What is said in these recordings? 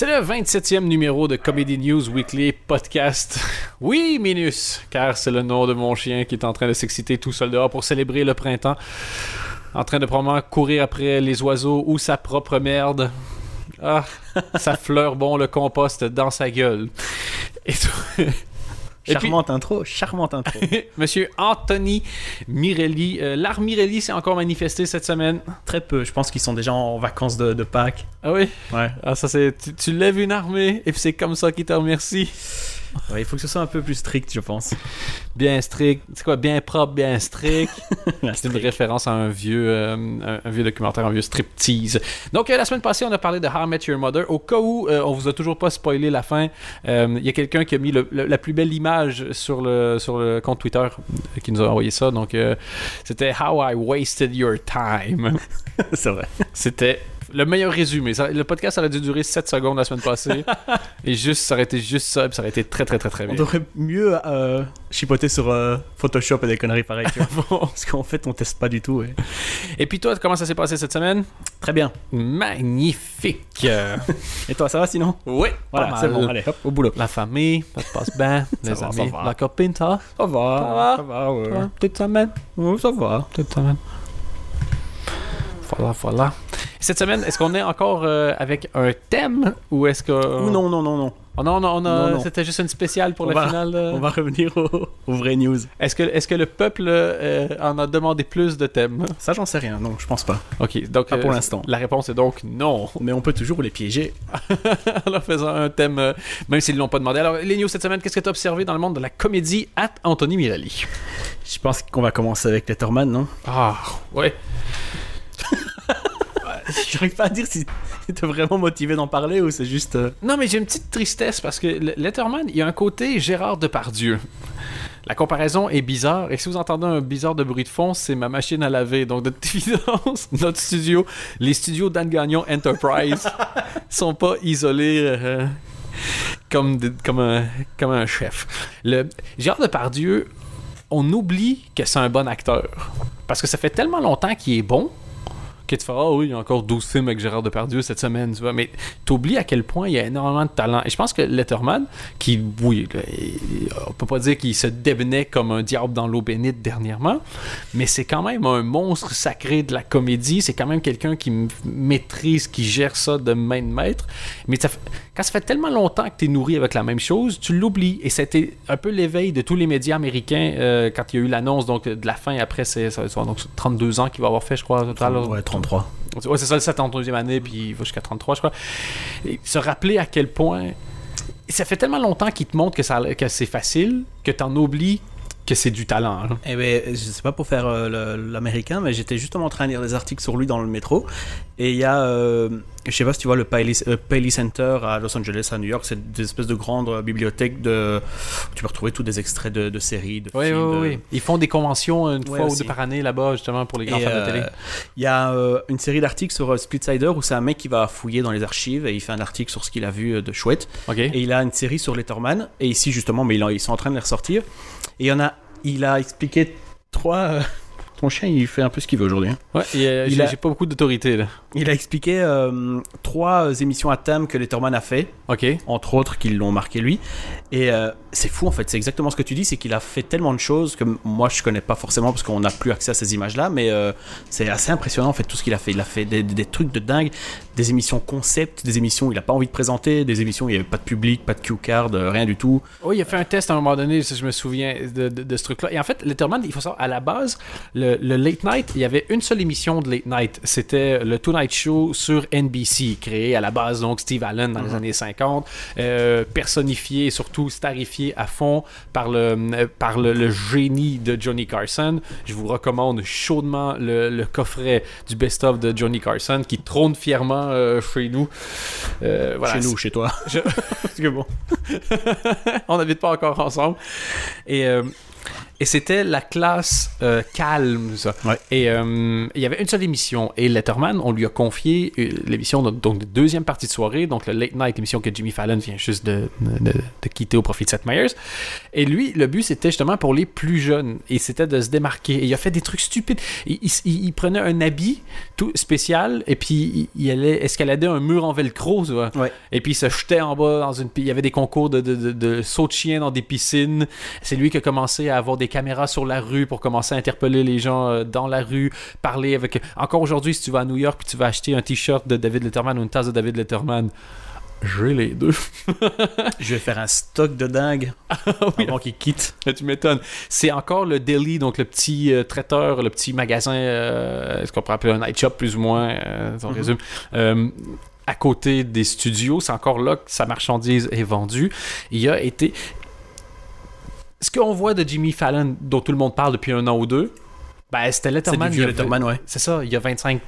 C'est le 27e numéro de Comedy News Weekly Podcast. Oui, Minus, car c'est le nom de mon chien qui est en train de s'exciter tout seul dehors pour célébrer le printemps. En train de probablement courir après les oiseaux ou sa propre merde. Ah, ça fleure bon le compost dans sa gueule. Et tout- Puis- Charmante intro, charmante intro. Monsieur Anthony Mirelli. Euh, L'art Mirelli s'est encore manifesté cette semaine. Très peu, je pense qu'ils sont déjà en vacances de, de Pâques. Ah oui? Ouais. Ah, ça c'est. Tu, tu lèves une armée et puis c'est comme ça qu'il te remercie. Ouais, il faut que ce soit un peu plus strict, je pense. Bien strict. C'est quoi? Bien propre, bien strict. C'est une référence à un vieux, euh, un, un vieux documentaire, un vieux striptease. Donc, euh, la semaine passée, on a parlé de How I Met Your Mother. Au cas où euh, on vous a toujours pas spoilé la fin, euh, il y a quelqu'un qui a mis le- le- la plus belle image sur le, sur le compte Twitter euh, qui nous a envoyé ça. Donc, c'était How I Wasted Your Time. c'est vrai. C'était le meilleur résumé. Ça- le podcast aurait dû durer 7 secondes la semaine passée. et juste, ça aurait été juste ça, puis ça aurait été très, très, très, très On bien. devrait mieux euh, chipoter sur euh, Photoshop et des conneries pareilles, tu vois. Bon. Parce qu'en fait, on teste pas du tout. ouais. Et puis toi, comment ça s'est passé cette semaine? Très bien. Magnifique! Et toi, ça va sinon? Oui, Voilà, c'est bon, allez, hop, au boulot. La famille, ça se passe bien. les va, amis, ça va. la copine, ça Ça va, Ça va? ça va, ouais. Toute semaine? Ça va. Toute semaine. Voilà, voilà. Cette semaine, est-ce qu'on est encore euh, avec un thème ou est-ce que. Ou non, non, non, non. Oh non, non, Non, non. c'était juste une spéciale pour On la va- finale. euh. On va revenir aux, vraies news. Est-ce que, est que le peuple euh, en a demandé plus de thèmes? Ça, j'en sais rien. Non, je pense pas. Ok, donc. Pas pour l'instant. La réponse est donc non. Mais on peut toujours les piéger. en leur faisant un thème, même s'ils ne l'ont pas demandé. Alors, les news cette semaine, qu'est-ce que tu as observé dans le monde de la comédie at Anthony Mirelli? Je pense qu'on va commencer avec Letterman, non? Ah, ouais. J'arrive pas à dire si t'es vraiment motivé d'en parler ou c'est juste. euh, Non, mais j'ai une petite tristesse parce que le- Letterman, il y a un côté Gérard Depardieu. La comparaison est bizarre, et si vous entendez un bizarre de bruit de fond, c'est ma machine à laver. Donc, de toute évidence, notre studio, les studios d'Anne Gagnon Enterprise, sont pas isolés euh, comme, de- comme, un, comme un chef. Le Gérard Depardieu, on oublie que c'est un bon acteur. Parce que ça fait tellement longtemps qu'il est bon tu feras, ah oui, il y a encore 12 films avec Gérard Depardieu cette semaine, tu vois. Mais t'oublies à quel point il y a énormément de talent. Et je pense que Letterman, qui, oui, il- on peut pas dire qu'il se débenait comme un diable dans l'eau bénite dernièrement, mais c'est quand même un monstre sacré de la comédie. C'est quand même quelqu'un qui maîtrise, qui gère ça de main de maître. Mais quand ça fait tellement longtemps que tu es nourri avec la même chose, tu l'oublies. Et c'était un peu l'éveil de tous les médias américains euh, quand il y a eu l'annonce de la fin après, va donc 32 ans qu'il va avoir fait, je crois, au total. Ouais, 33. Ouais, c'est ça, le 72e année, puis il va jusqu'à 33, je crois. Se rappeler à quel point. Ça fait tellement longtemps qu'il te montre que, que c'est facile que t'en oublies que c'est du talent. là. Eh ben, je sais pas pour faire euh, l'américain, mais j'étais justement en train de lire des articles sur lui dans le métro. Et il y a, euh, je sais pas si tu vois le Paley, euh, Paley Center à Los Angeles, à New York, c'est des espèces de grandes euh, bibliothèques de. où Tu peux retrouver tous des extraits de, de séries, de Oui, films. oui, de- oui. Ils font des conventions une Ouais, fois ou deux par année là-bas, justement, pour les grands Et, fans de télé. Il y a euh, une série d'articles sur euh, Splitsider où c'est un mec qui va fouiller dans les archives et il fait un article sur ce qu'il a vu de chouette. OK. Et il a une série sur Letterman. Et ici, justement, mais ils sont en train de les ressortir. Et il y en a. Il a expliqué trois. euh, Ton chien, il fait un peu ce qu'il veut aujourd'hui. hein. Ouais, il j'ai a- j'ai pas beaucoup d'autorité, là. Il a expliqué euh, trois émissions à thème que Letterman a fait, OK. entre autres qui l'ont marqué lui. Et euh, c'est fou en fait, c'est exactement ce que tu dis, c'est qu'il a fait tellement de choses que moi je connais pas forcément parce qu'on n'a plus accès à ces images-là, mais euh, c'est assez impressionnant en fait tout ce qu'il a fait. Il a fait des, des trucs de dingue, des émissions concept, des émissions où il a pas envie de présenter, des émissions où il y avait pas de public, pas de cue card, euh, rien du tout. Oui, il a fait un test à un moment donné, si je me souviens de, de- de ce truc-là. Et en fait, Letterman, il faut savoir, à la base, le, le Late Night, il y avait une seule émission de Late Night. C'était le Tonight Show sur NBC, créé à la base, donc Steve Allen dans les années 50, euh, personnifié et surtout starifié à fond par le, euh, par le, le génie de Johnny Carson. Je vous recommande chaudement le, le coffret du best-of de Johnny Carson qui trône fièrement euh, chez nous. Euh, voilà, chez nous, chez toi. Je- Parce que bon. on n'habite pas encore ensemble. Et, Et c'était la classe euh, calme, ça. Ouais. Et euh, il y avait une seule émission. Et Letterman, on lui a confié euh, l'émission, donc, donc, de deuxième partie de soirée, donc le Late Night, l'émission que Jimmy Fallon vient juste de, de, de quitter au profit de Seth Meyers. Et lui, le but, c'était justement pour les plus jeunes. Et c'était de se démarquer. Et il a fait des trucs stupides. Il, il- il prenait un habit tout spécial, et puis il, il allait escalader un mur en velcro, tu vois. Ouais. Et puis il se jetait en bas dans une. Il y avait des concours de, de, de, de saut de chien dans des piscines. C'est lui qui a commencé à avoir des caméras sur la rue pour commencer à interpeller les gens euh, dans la rue, parler avec. Encore aujourd'hui, si tu vas à New York puis tu vas acheter un t-shirt de David Letterman ou une tasse de David Letterman, j'ai les deux. Je vais faire un stock de dingue oui. avant qu'il quitte. tu m'étonnes. C'est encore le deli, donc le petit euh, traiteur, le petit magasin, euh, ce qu'on pourrait appeler un night shop plus ou moins, euh, on Mhm. résume. À côté des studios, c'est encore là que sa marchandise est vendue. Il a été. Ce qu'on voit de Jimmy Fallon, dont tout le monde parle depuis un an ou deux, ben, c'était C'est Letterman. a- Letterman, ouais. C'est ça, il y a 25.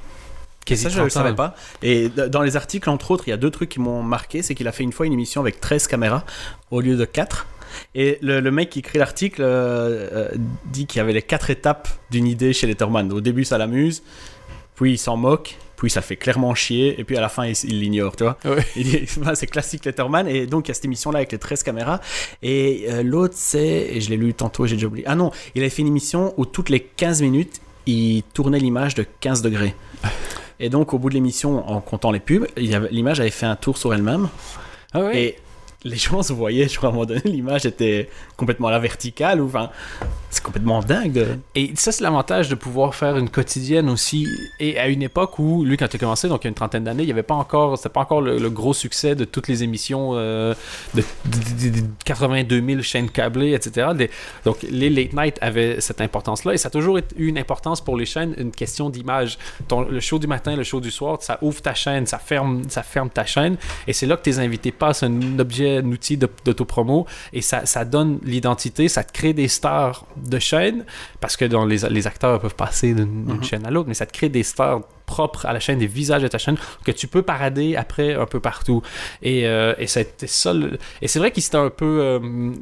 Quasi Ça, je ne le 30 ans. savais pas. Et dans les articles, entre autres, il y a deux trucs qui m'ont marqué. C'est qu'il a fait une fois une émission avec 13 caméras au lieu de 4. Et le, le mec qui écrit l'article euh, euh, dit qu'il y avait les quatre étapes d'une idée chez Letterman. Au début, ça l'amuse, puis il s'en moque, puis ça fait clairement chier, et puis à la fin, il l'ignore, tu vois. Ouais. C'est classique Letterman, et donc il y a cette émission-là avec les 13 caméras. Et euh, l'autre, c'est, et je l'ai lu tantôt, j'ai déjà oublié. Ah non, il avait fait une émission où toutes les 15 minutes, il tournait l'image de 15 degrés. Et donc, au bout de l'émission, en comptant les pubs, l'image avait fait un tour sur elle-même. Ah ouais? Et les gens se voyaient, je crois, à un moment donné, l'image était complètement à la verticale. Ou, enfin, c'est complètement dingue. Et ça, c'est l'avantage de pouvoir faire une quotidienne aussi. Et à une époque où, lui, quand il a commencé, donc il y a une trentaine d'années, il n'y avait pas encore, pas encore le, gros succès de toutes les émissions euh, de, de- de- de 82 000 chaînes câblées, etc. Donc les late night avaient cette importance-là. Et ça a toujours eu une importance pour les chaînes, une question d'image. Le show du matin, le show du soir, ça ouvre ta chaîne, ça ferme, ça ferme ta chaîne. Et c'est là que tes invités passent un objet, un outil d'autopromo. Et ça, ça donne l'identité, ça te crée des stars de chaîne. Parce que dans les, les acteurs peuvent passer d'une Mhm. chaîne à l'autre, mais ça te crée des stars propres à la chaîne, des visages de ta chaîne que tu peux parader après un peu partout. Et, euh, et c'était ça. Et c'est vrai qu'il s'était un peu. euh,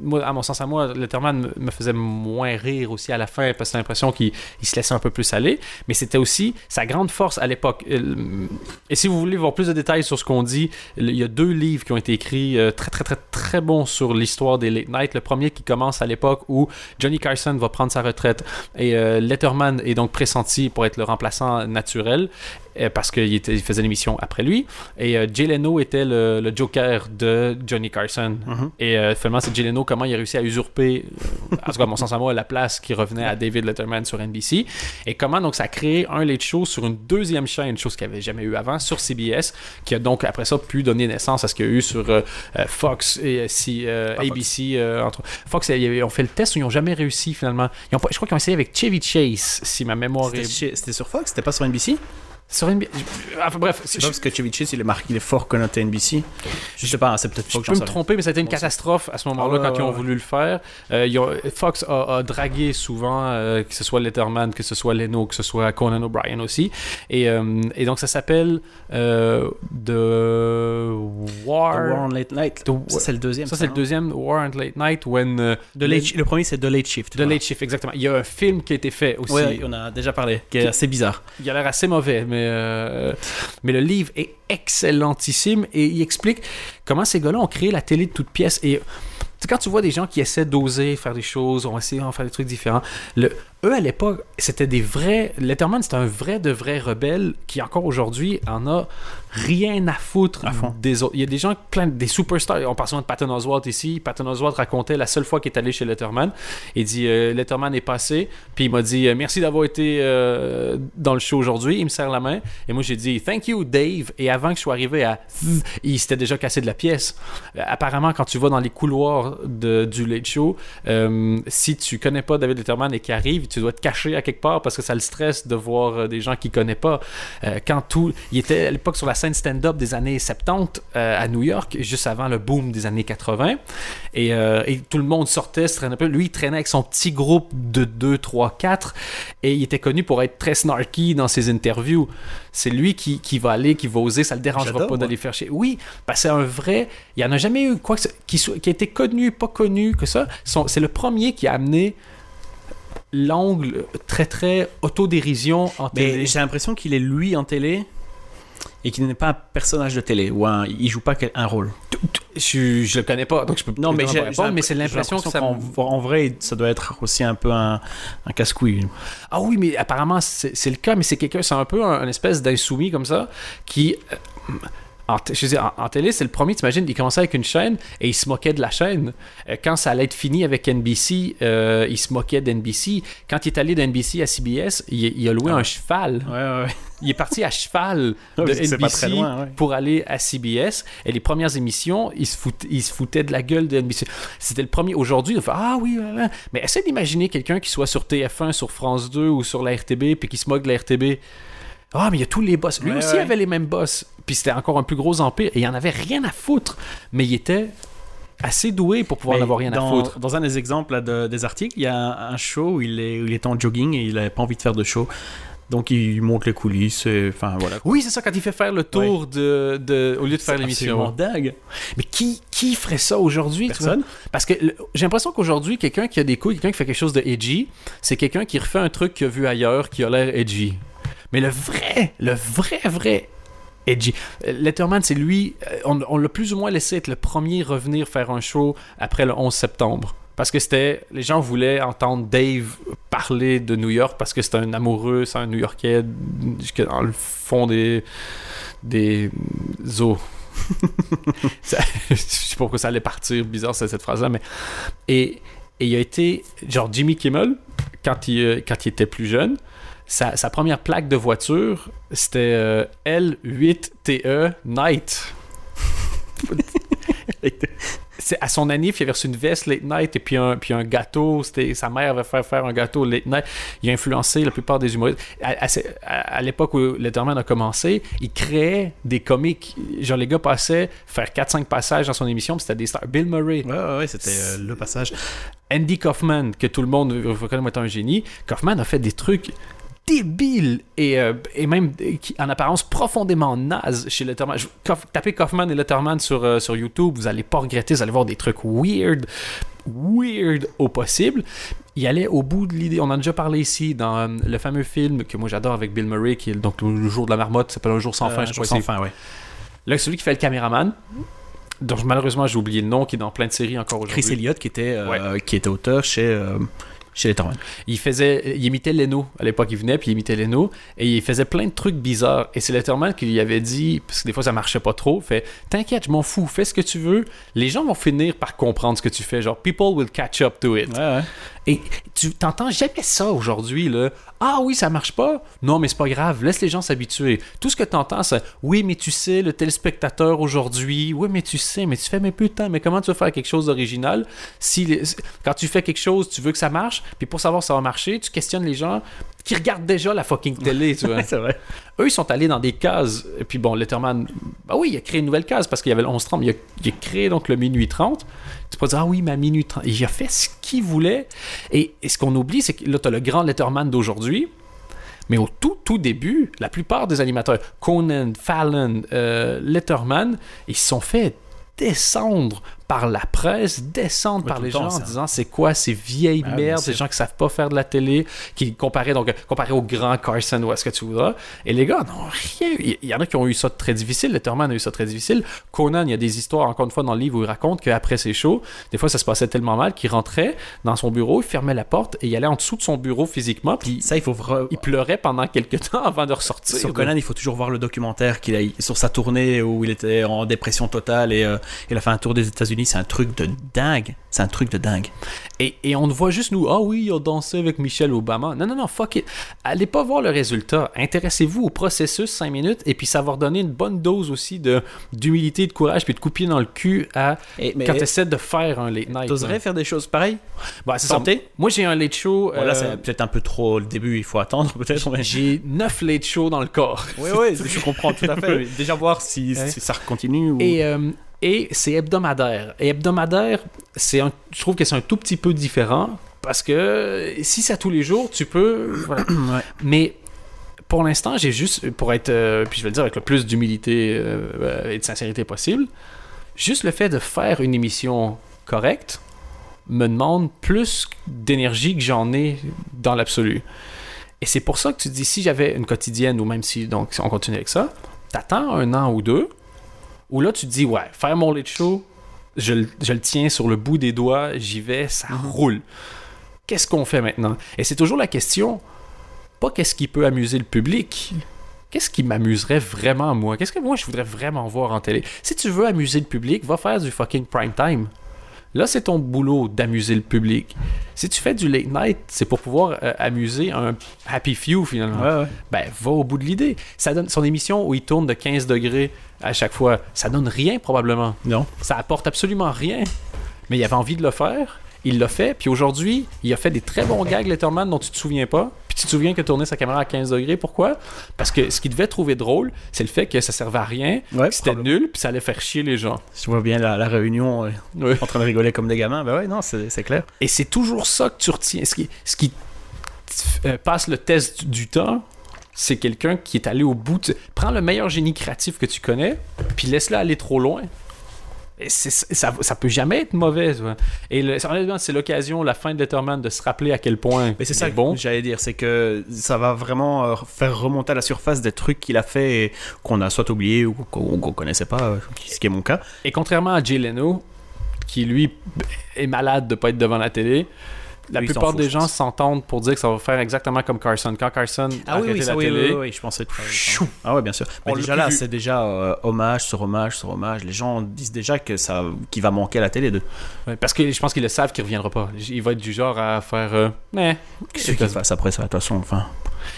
moi, à mon sens, à moi, Letterman me- faisait moins rire aussi à la fin parce que j'ai l'impression qu'il il se laissait un peu plus aller. Mais c'était aussi sa grande force à l'époque. Euh, Et si vous voulez voir plus de détails sur ce qu'on dit, il y a deux livres qui ont été écrits très, très, très, très bons sur l'histoire des late night. Le premier qui commence à l'époque où Johnny Carson va prendre sa retraite et Letterman est donc pressenti pour être le remplaçant naturel parce qu'il il faisait l'émission après lui. Et euh, Jay Leno était le, le Joker de Johnny Carson. Mhm. Et euh, finalement, c'est Jay Leno comment il a réussi à usurper, euh, en tout cas, mon sens à moi, la place qui revenait à David Letterman sur NBC. Et comment donc ça a créé un late show sur une deuxième chaîne, chose qu'il n'y avait jamais eu avant, sur CBS, qui a donc après ça pu donner naissance à ce qu'il y a eu sur euh, euh, Fox et euh, si, euh. ABC. euh, entre... Fox, ils ont fait le test, ils n'ont jamais réussi finalement. Ils ont pas- je crois qu'ils ont essayé avec Chevy Chase, si ma mémoire est. c'était sur Fox, c'était pas sur NBC Sur NBC. Enfin bref, C'est je- pas parce que Chevy Chase, il est marqué, il est fort connoté NBC. Je sais pas, hein, c'est peut-être Je Fox, peux j'en me tromper, mais c'était une Bon, c'est- catastrophe à ce moment-là Ah quand ils ont voulu le faire. Euh, Fox a, a dragué souvent, euh, que ce soit Letterman, que ce soit Leno, que ce soit Conan O'Brien aussi. Et, euh, donc ça s'appelle euh, The War. The War on Late Night. Ça, c'est le deuxième. ça, c'est le deuxième War on Late Night when. euh, le premier, c'est The Late Shift. The. Late Shift, exactement. Il y a un film qui a été fait aussi. Ouais, on a déjà parlé, qui est assez bizarre. Il a l'air assez mauvais, mais, euh, mais le livre est excellentissime et il explique comment ces gars-là ont créé la télé de toutes pièces. Et quand tu vois des gens qui essaient d'oser faire des choses, on va essayer d'en faire des trucs différents, le, eux à l'époque, c'était des vrais. Letterman, c'était un vrai de vrai rebelle qui, encore aujourd'hui, en a rien à foutre À fond. des autres. Il y a des gens, plein des superstars. On parle souvent de Patton Oswalt ici. Patton Oswalt racontait la seule fois qu'il est allé chez Letterman. Il dit euh, Letterman est passé, puis il m'a dit euh, merci d'avoir été euh, dans le show aujourd'hui. Il me serre la main. Et moi, j'ai dit thank you, Dave. Et avant que je sois arrivé à. Il s'était déjà cassé de la pièce. Apparemment, quand tu vas dans les couloirs de, du Late Show, euh, si tu connais pas David Letterman et qui arrive, tu dois te cacher à quelque part parce que ça le stresse de voir euh, des gens qu'il connaît pas. Euh, quand tout. Il était à l'époque sur la scène stand-up des années 70 euh, à New York, juste avant le boom des années 80. Et, euh, et tout le monde sortait, se traînait un peu. Lui, il traînait avec son petit groupe de 2, 3, 4. Et il était connu pour être très snarky dans ses interviews. C'est lui qui, qui va aller, qui va oser, ça le dérangera pas d'aller faire chez. Oui, parce que c'est un vrai. Il y en a jamais eu quoi que ce- qui, soit- qui a été connu, pas connu que ça. Son- C'est le premier qui a amené l'angle très très autodérision en Mais télé. j'ai l'impression qu'il est lui en télé et qu'il n'est pas un personnage de télé ou un, il joue pas quel- un rôle. Je, je le connais pas, donc je peux Non, mais j'ai pas répondre, mais c'est l'impression que ça. qu'en en vrai, ça doit être aussi un peu un, un casse-couille. Ah oui, mais apparemment c'est c'est le cas, mais c'est quelqu'un, c'est un peu un, un espèce d'insoumis comme ça qui. En, je télé, c'est le premier, t'imagines, il commençait avec une chaîne et il se moquait de la chaîne. Euh, quand ça allait être fini avec NBC, euh, il se moquait d'NBC. Quand il est allé d'NBC à CBS, il, il a loué Ah un cheval. Ouais, ouais, ouais. Il est parti à cheval de NBC pas très loin, pour aller à CBS. Et les premières émissions, il se, fout- il se foutait de la gueule de NBC. C'était le premier. Aujourd'hui, il fait Ah oui, mais essaie d'imaginer quelqu'un qui soit sur TF1, sur France 2 ou sur la RTB, puis qui se moque de la RTB. Ah, mais il y a tous les boss. Lui Ouais, aussi ouais. avait les mêmes boss. Puis c'était encore un plus gros empire. Et il en avait rien à foutre. Mais il était assez doué pour pouvoir en Mais avoir rien dans, à foutre. Dans un des exemples là, de- des articles, il y a un, un show où il est, où il est en jogging et il n'avait pas envie de faire de show. Donc il monte les coulisses et enfin voilà. Oui, c'est ça, quand il fait faire le tour de, de- au lieu de faire C'est l'émission. absolument dingue. Mais qui, qui ferait ça aujourd'hui? Personne. Parce que j'ai l'impression qu'aujourd'hui, quelqu'un qui a des couilles, quelqu'un qui fait quelque chose de edgy, c'est quelqu'un qui refait un truc qu'il a vu ailleurs qui a l'air edgy. Mais le vrai, le vrai, vrai edgy. euh, Letterman, c'est lui, euh, on, on l'a plus ou moins laissé être le premier revenir faire un show après le 11 septembre. Parce que c'était. Les gens voulaient entendre Dave parler de New York parce que c'est un amoureux, c'est un New Yorkais jusque dans le fond des. des os. Ça- je sais pas pourquoi ça allait partir bizarre cette, cette phrase-là, mais. Et, et il a été. Genre Jimmy Kimmel, quand il, euh, quand il était plus jeune, sa, sa première plaque de voiture, c'était euh, L8TE Night. À son anniv, il avait reçu une veste late night et puis un, puis un gâteau. C'était, sa mère avait fait faire un gâteau late night. Il a influencé la plupart des humoristes. À, à- à- à l'époque où Letterman a commencé, il créait des comiques. Genre, les gars passaient faire 4-5 passages dans son émission, c'était des stars. Bill Murray, Ouais, ouais, ouais, c'était euh, le passage. Andy Kaufman, que tout le monde reconnaît comme étant un génie. Kaufman a fait des trucs débiles et, euh, et même qui, en apparence profondément naze chez Letterman. Je- Kauf- tapez Kaufman et Letterman sur, euh, sur YouTube, vous allez pas regretter, vous allez voir des trucs weird, weird au possible. Il allait au bout de l'idée, on en a déjà parlé ici dans euh, le fameux film que moi j'adore avec Bill Murray, qui est donc le jour de la marmotte, ça s'appelle Un jour sans fin, je jour crois. sans fin, ouais. Là, celui qui fait le caméraman, dont malheureusement j'ai oublié le nom, qui est dans plein de séries encore aujourd'hui. Chris Elliott qui était, euh, qui était auteur chez, euh, chez Letterman. Il faisait, il imitait Leno. À l'époque, il venait, puis il imitait Leno. Et il faisait plein de trucs bizarres. Et c'est Letterman qui lui avait dit, parce que des fois ça marchait pas trop, fait T'inquiète, je m'en fous, fais ce que tu veux. Les gens vont finir par comprendre ce que tu fais. Genre, people will catch up to it. Ouais, ouais. Et tu t'entends jamais ça aujourd'hui, là. Ah oui, ça marche pas? Non, mais c'est pas grave. Laisse les gens s'habituer. Tout ce que t'entends, c'est oui, mais tu sais, le téléspectateur aujourd'hui. Oui, mais tu sais, mais tu fais, mais putain, mais comment tu veux faire quelque chose d'original? Si les- quand tu fais quelque chose, tu veux que ça marche, puis pour savoir si ça va marcher, tu questionnes les gens qui regardent déjà la fucking télé, tu vois. c'est vrai. Eux, ils sont allés dans des cases. Et puis bon, Letterman, bah oui, il a créé une nouvelle case parce qu'il y avait le 11-30, mais il a, il a créé donc le minuit 30. Tu peux dire, ah oui, mais à minuit 30. Il a fait ce qu'il voulait. Et, et ce qu'on oublie, c'est que là, tu as le grand Letterman d'aujourd'hui. Mais au tout, tout début, la plupart des animateurs, Conan, Fallon, euh, Letterman, ils se sont fait descendre par la presse, descendre par les le temps, gens en ça. disant c'est quoi ces vieilles Ah, merdes, ces gens qui savent pas faire de la télé, qui comparaient donc comparé au grand Carson ou à ce que tu voudras. Et les gars n'ont rien. Il y en a qui ont eu ça très difficile. Letterman a eu ça très difficile. Conan, il y a des histoires encore une fois dans le livre où il raconte qu'après ses shows, des fois ça se passait tellement mal qu'il rentrait dans son bureau, il fermait la porte et il allait en dessous de son bureau physiquement, puis Ça, il faut il pleurait pendant quelques temps avant de ressortir. Sur Conan, il faut toujours voir le documentaire qu'il a sur sa tournée où il était en dépression totale et euh, il a fait un tour des États-Unis. C'est un truc de dingue. C'est un truc de dingue. Et, et on ne voit juste nous, ah oui, il a dansé avec Michelle Obama. Non, non, non, fuck it. Allez pas voir le résultat. Intéressez-vous au processus 5 minutes et puis ça va redonner une bonne dose aussi de d'humilité, de courage puis de coupier dans le cul à Et, mais quand tu essaies de faire un late night. t'oserais là. faire des choses pareilles? Bah, c'est ça. Moi, j'ai un late show. Voilà, euh, c'est peut-être un peu trop le début. Il faut attendre peut-être. mais- j'ai 9 late shows dans le corps. Oui, oui, je comprends tout à fait. Déjà voir si, Ouais. si ça continue. Ou... Et, euh, et c'est hebdomadaire. Et hebdomadaire, c'est un- je trouve que c'est un tout petit peu différent parce que si c'est à tous les jours, tu peux. voilà. Ouais. Mais pour l'instant, j'ai juste, pour être, euh, puis je vais le dire avec le plus d'humilité euh, et de sincérité possible, juste le fait de faire une émission correcte me demande plus d'énergie que j'en ai dans l'absolu. Et c'est pour ça que tu dis, si j'avais une quotidienne, ou même si, donc, si on continue avec ça, t'attends un an ou deux, où là, tu te dis, ouais, faire mon late show, je, le- je le tiens sur le bout des doigts, j'y vais, ça roule. Qu'est-ce qu'on fait maintenant? Et c'est toujours la question, pas qu'est-ce qui peut amuser le public, qu'est-ce qui m'amuserait vraiment moi? Qu'est-ce que moi je voudrais vraiment voir en télé? Si tu veux amuser le public, va faire du fucking prime time. Là, c'est ton boulot d'amuser le public. Si tu fais du late night, c'est pour pouvoir euh, amuser un happy few finalement. Ouais, ouais. Ben, va au bout de l'idée. Ça donne son émission où il tourne de 15 degrés à chaque fois. Ça donne rien probablement. Non. Ça apporte absolument rien. Mais il avait envie de le faire. Il l'a fait. Puis aujourd'hui, il a fait des très bons gags, Letterman, dont tu te souviens pas. Puis tu te souviens que tourner sa caméra à 15 degrés. Pourquoi? Parce que ce qu'il devait trouver drôle, c'est le fait que ça servait à rien, Ouais, que c'était nul, puis ça allait faire chier les gens. Je vois bien la, la réunion euh, Ouais. en train de rigoler comme des gamins. Ben ouais, non, c'est c'est clair. Et c'est toujours ça que tu retiens. Ce qui, ce qui euh, passe le test du, du temps, c'est quelqu'un qui est allé au bout. de- Prends le meilleur génie créatif que tu connais, puis laisse-le aller trop loin. Et ça, ça peut jamais être mauvais. Et le- honnêtement, c'est l'occasion, la fin de Letterman, de se rappeler à quel point Mais c'est ça est que bon. j'allais dire, c'est que ça va vraiment euh, faire remonter à la surface des trucs qu'il a fait et qu'on a soit oublié ou qu'on qu'on connaissait pas, euh, ce qui est mon cas. Et contrairement à Jay Leno, qui lui est malade de pas être devant la télé, la plupart des gens s'entendent pour dire que ça va faire exactement comme Carson. Quand Carson a arrêté la oui, télé, oui, oui, je pensais. que- Chou. Ah ouais, bien sûr. Mais On déjà là, c'est déjà euh, hommage sur hommage sur hommage. Les gens disent déjà que ça, qu'il va manquer à la télé de. Ouais, parce que je pense qu'ils le savent qu'il reviendra pas. Il va être du genre à faire. euh, mais. Qu'est-ce qu'il fasse après ça, de toute façon, enfin?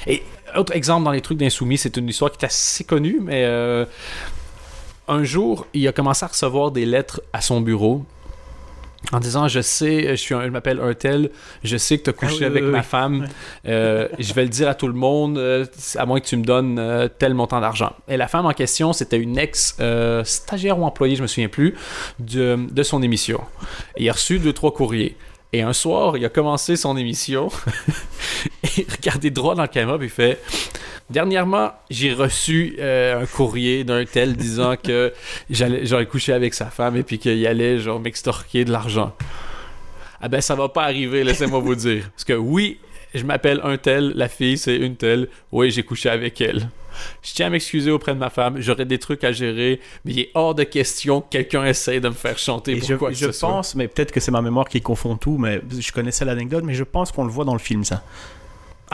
Et autre exemple dans les trucs d'insoumis, c'est une histoire qui est assez connue, mais euh, un jour, il a commencé à recevoir des lettres à son bureau. En disant, je sais, je, suis un- je m'appelle un tel, je sais que tu as couché Ah oui, avec oui, ma oui. femme, euh, je vais le dire à tout le monde, euh, à moins que tu me donnes euh, tel montant d'argent. Et la femme en question, c'était une ex-stagiaire ou employée, je me souviens plus, de, de son émission. Et il a reçu deux, trois courriers. Et un soir, il a commencé son émission, et il regardait droit dans le caméra, puis il fait Dernièrement, j'ai reçu euh, un courrier d'un tel disant que j'allais, j'aurais couché avec sa femme et puis qu'il allait genre m'extorquer de l'argent. Ah ben ça va pas arriver, laissez-moi vous dire. Parce que oui, je m'appelle un tel, la fille c'est une telle, oui j'ai couché avec elle. Je tiens à m'excuser auprès de ma femme, j'aurais des trucs à gérer, mais il est hors de question que quelqu'un essaye de me faire chanter Et pour je, quoi que je ce soit. pense, mais peut-être que c'est ma mémoire qui confond tout, mais je connaissais l'anecdote, mais je pense qu'on le voit dans le film, ça.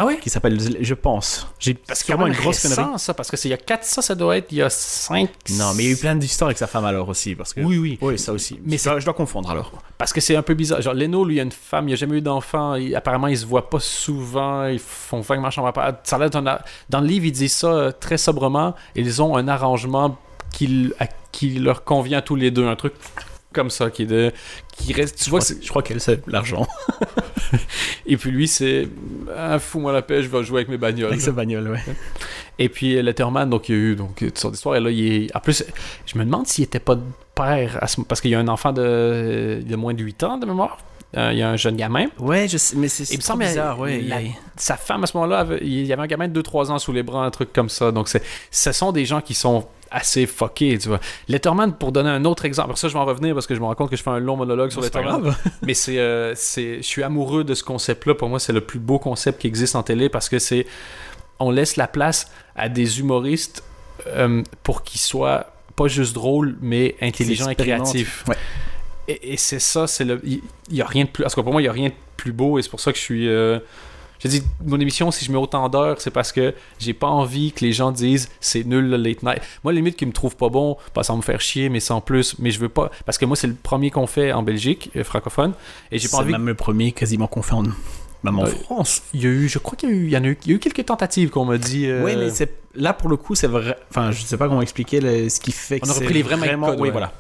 Ah ouais? Qui s'appelle, je pense. J'ai Parce qu'il une grosse connerie. récent, ça, parce que c'est il y a 4, ça, ça doit être il y a 5. Non, mais il y a eu plein d'histoires avec sa femme alors aussi, parce que. Oui, oui. Oui, ça aussi. Mais je dois confondre alors. Parce que c'est un peu bizarre. Genre, Leno, lui, il a une femme, il a jamais eu d'enfant. il- Apparemment, ils se voient pas souvent. Ils font vaguement chambre à part. Ça a a- Dans le livre, ils disent ça euh, très sobrement. Ils ont un arrangement qui, qui leur convient à tous les deux. Un truc comme ça, qui, est de, qui reste. Tu Je vois, crois, c'est- je crois qu'elle sait l'argent et puis lui, c'est. Ah, fous-moi la paix, je vais jouer avec mes bagnoles. avec sa bagnole, ouais. Et puis euh, Letterman, donc il y a eu donc, toutes sortes d'histoires. Et là, il est... En plus, je me demande s'il était pas de père, à ce- parce qu'il y a un enfant de, de moins de 8 ans de mémoire. Euh, il y a un jeune gamin. Ouais, je sais, mais c'est bizarre, ouais. la- il Sa femme, à ce moment-là, il y avait un gamin de 2-3 ans sous les bras, un truc comme ça. Donc, ce sont des gens qui sont assez fuckés, tu vois. Letterman, pour donner un autre exemple, ça, je vais en revenir parce que je me rends compte que je fais un long monologue sur Letterman. Mais c'est, euh, c'est, je suis amoureux de ce concept-là. Pour moi, c'est le plus beau concept qui existe en télé parce que c'est, on laisse la place à des humoristes euh, pour qu'ils soient pas juste drôles, mais intelligents et créatifs. Ouais. Et, et c'est ça, c'est le, il il y a rien de plus. Parce que pour moi, il y a rien de plus beau et c'est pour ça que je suis. euh, j'ai dit, mon émission, si je mets autant d'heures, c'est parce que j'ai pas envie que les gens disent c'est nul le late night. Moi, limite qu'ils me trouvent pas bon, ça va me faire chier, mais sans plus. Mais je veux pas. Parce que moi, c'est le premier qu'on fait en Belgique, euh, francophone. Et j'ai pas C'est envie. même le premier quasiment qu'on fait en, même en Ouais. France. Il y a eu, je crois qu'il y a eu, il y en a eu, il y a eu quelques tentatives qu'on m'a dit. euh, Oui, mais c'est là pour le coup, c'est vrai. Enfin, je sais pas comment expliquer le- ce qui fait que On a c'est repris les vrais mecs codes, Oui, voilà.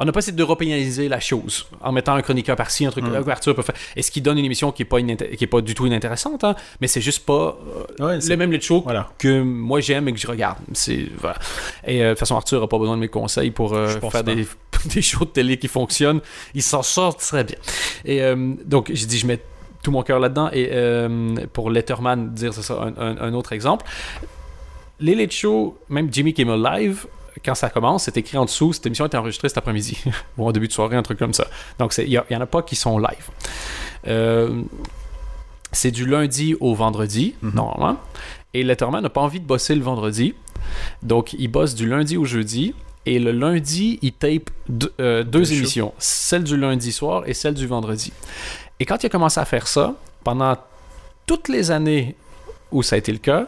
On n'a pas essayé d'européaniser la chose en mettant un chroniqueur par-ci, un truc Mm. Arthur peut faire. Et ce qui donne une émission qui est pas, qui est pas du tout inintéressante, hein, mais c'est juste pas euh, Ouais, le même let's show Voilà. que moi j'aime et que je regarde. C'est voilà. Et euh, de toute façon, Arthur a pas besoin de mes conseils pour euh, faire des, des shows de télé qui fonctionnent. Il s'en sort très bien. Et euh, donc j'ai dit je mets tout mon cœur là-dedans. Et euh, pour Letterman dire c'est ça un, un- un autre exemple, les late shows, même Jimmy Kimmel Live quand ça commence, c'est écrit en dessous, cette émission est enregistrée cet après-midi, ou en début de soirée, un truc comme ça. Donc, il n'y en a pas qui sont live. Euh, c'est du lundi au vendredi, Mhm. normalement. Et Letterman n'a pas envie de bosser le vendredi. Donc, il bosse du lundi au jeudi. Et le lundi, il tape deux, euh, deux émissions. Celle du lundi soir et celle du vendredi. Et quand il a commencé à faire ça, pendant toutes les années où ça a été le cas,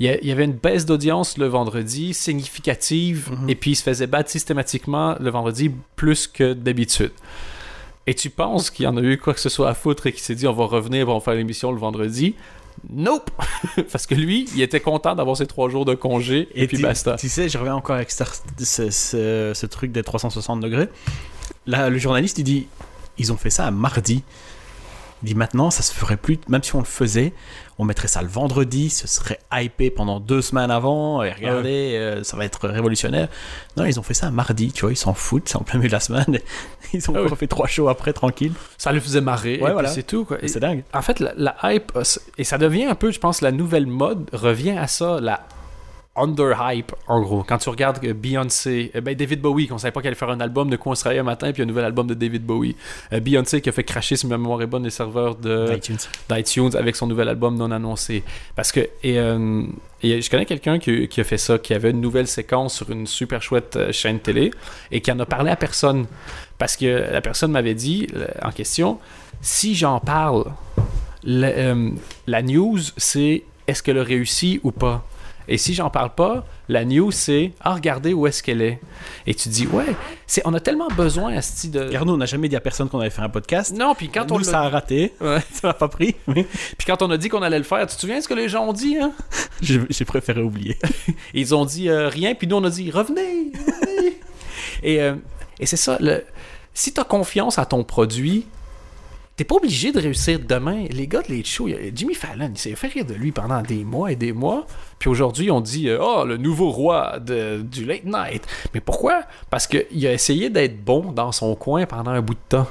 il y avait une baisse d'audience le vendredi significative Mhm. et puis il se faisait battre systématiquement le vendredi plus que d'habitude. Et tu penses qu'il y en a eu quoi que ce soit à foutre et qu'il s'est dit on va revenir, on va faire l'émission le vendredi? Nope Parce que lui, il était content d'avoir ses trois jours de congé et, puis basta. Tu sais, je reviens encore avec ce, ce- ce- ce truc des 360 degrés. Là, le journaliste, il dit ils ont fait ça à mardi. Il dit maintenant, ça se ferait plus, même si on le faisait, on mettrait ça le vendredi, ce serait hypé pendant deux semaines avant, et regardez, euh, ça va être révolutionnaire. Non, ils ont fait ça mardi, tu vois, ils s'en foutent, c'est en plein milieu de la semaine. Ils ont Ah oui. fait trois shows après, tranquille. Ça le faisait marrer, Ouais, voilà. c'est tout. Quoi. Et- C'est dingue. en fait, la, la hype, euh, et ça devient un peu, je pense, la nouvelle mode revient à ça, la under-hype, en gros. Quand tu regardes Beyoncé, euh, ben David Bowie, qu'on savait pas qu'elle allait faire un album, de quoi on se réveille un matin, puis un nouvel album de David Bowie. Euh, Beyoncé qui a fait cracher, si ma mémoire est bonne, les serveurs d'iTunes avec son nouvel album non annoncé. Parce que, et, euh, et je connais quelqu'un qui, qui a fait ça, qui avait une nouvelle séquence sur une super chouette euh, chaîne télé et qui en a parlé à personne. Parce que la personne m'avait dit, en question, si j'en parle, le- euh, la news, c'est est-ce qu'elle a réussi ou pas? Et si j'en parle pas, la news, c'est ah, regardez où est-ce qu'elle est. Et tu dis, ouais, c'est, on a tellement besoin à ce de. Car nous, on n'a jamais dit à personne qu'on avait fait un podcast. Non, puis quand Nous, on l'a- ça a raté, Ouais. ça n'a pas pris. Puis quand on a dit qu'on allait le faire, tu te souviens ce que les gens ont dit, hein? J'ai j'ai préféré oublier. Ils ont dit euh, rien, puis nous on a dit revenez, revenez. et euh, et c'est ça, le, si tu as confiance à ton produit, t'es pas obligé de réussir demain. Les gars de les show, Jimmy Fallon, il s'est fait rire de lui pendant des mois et des mois. Puis aujourd'hui, on dit oh le nouveau roi du late night. Mais pourquoi? Parce qu'il a essayé d'être bon dans son coin pendant un bout de temps.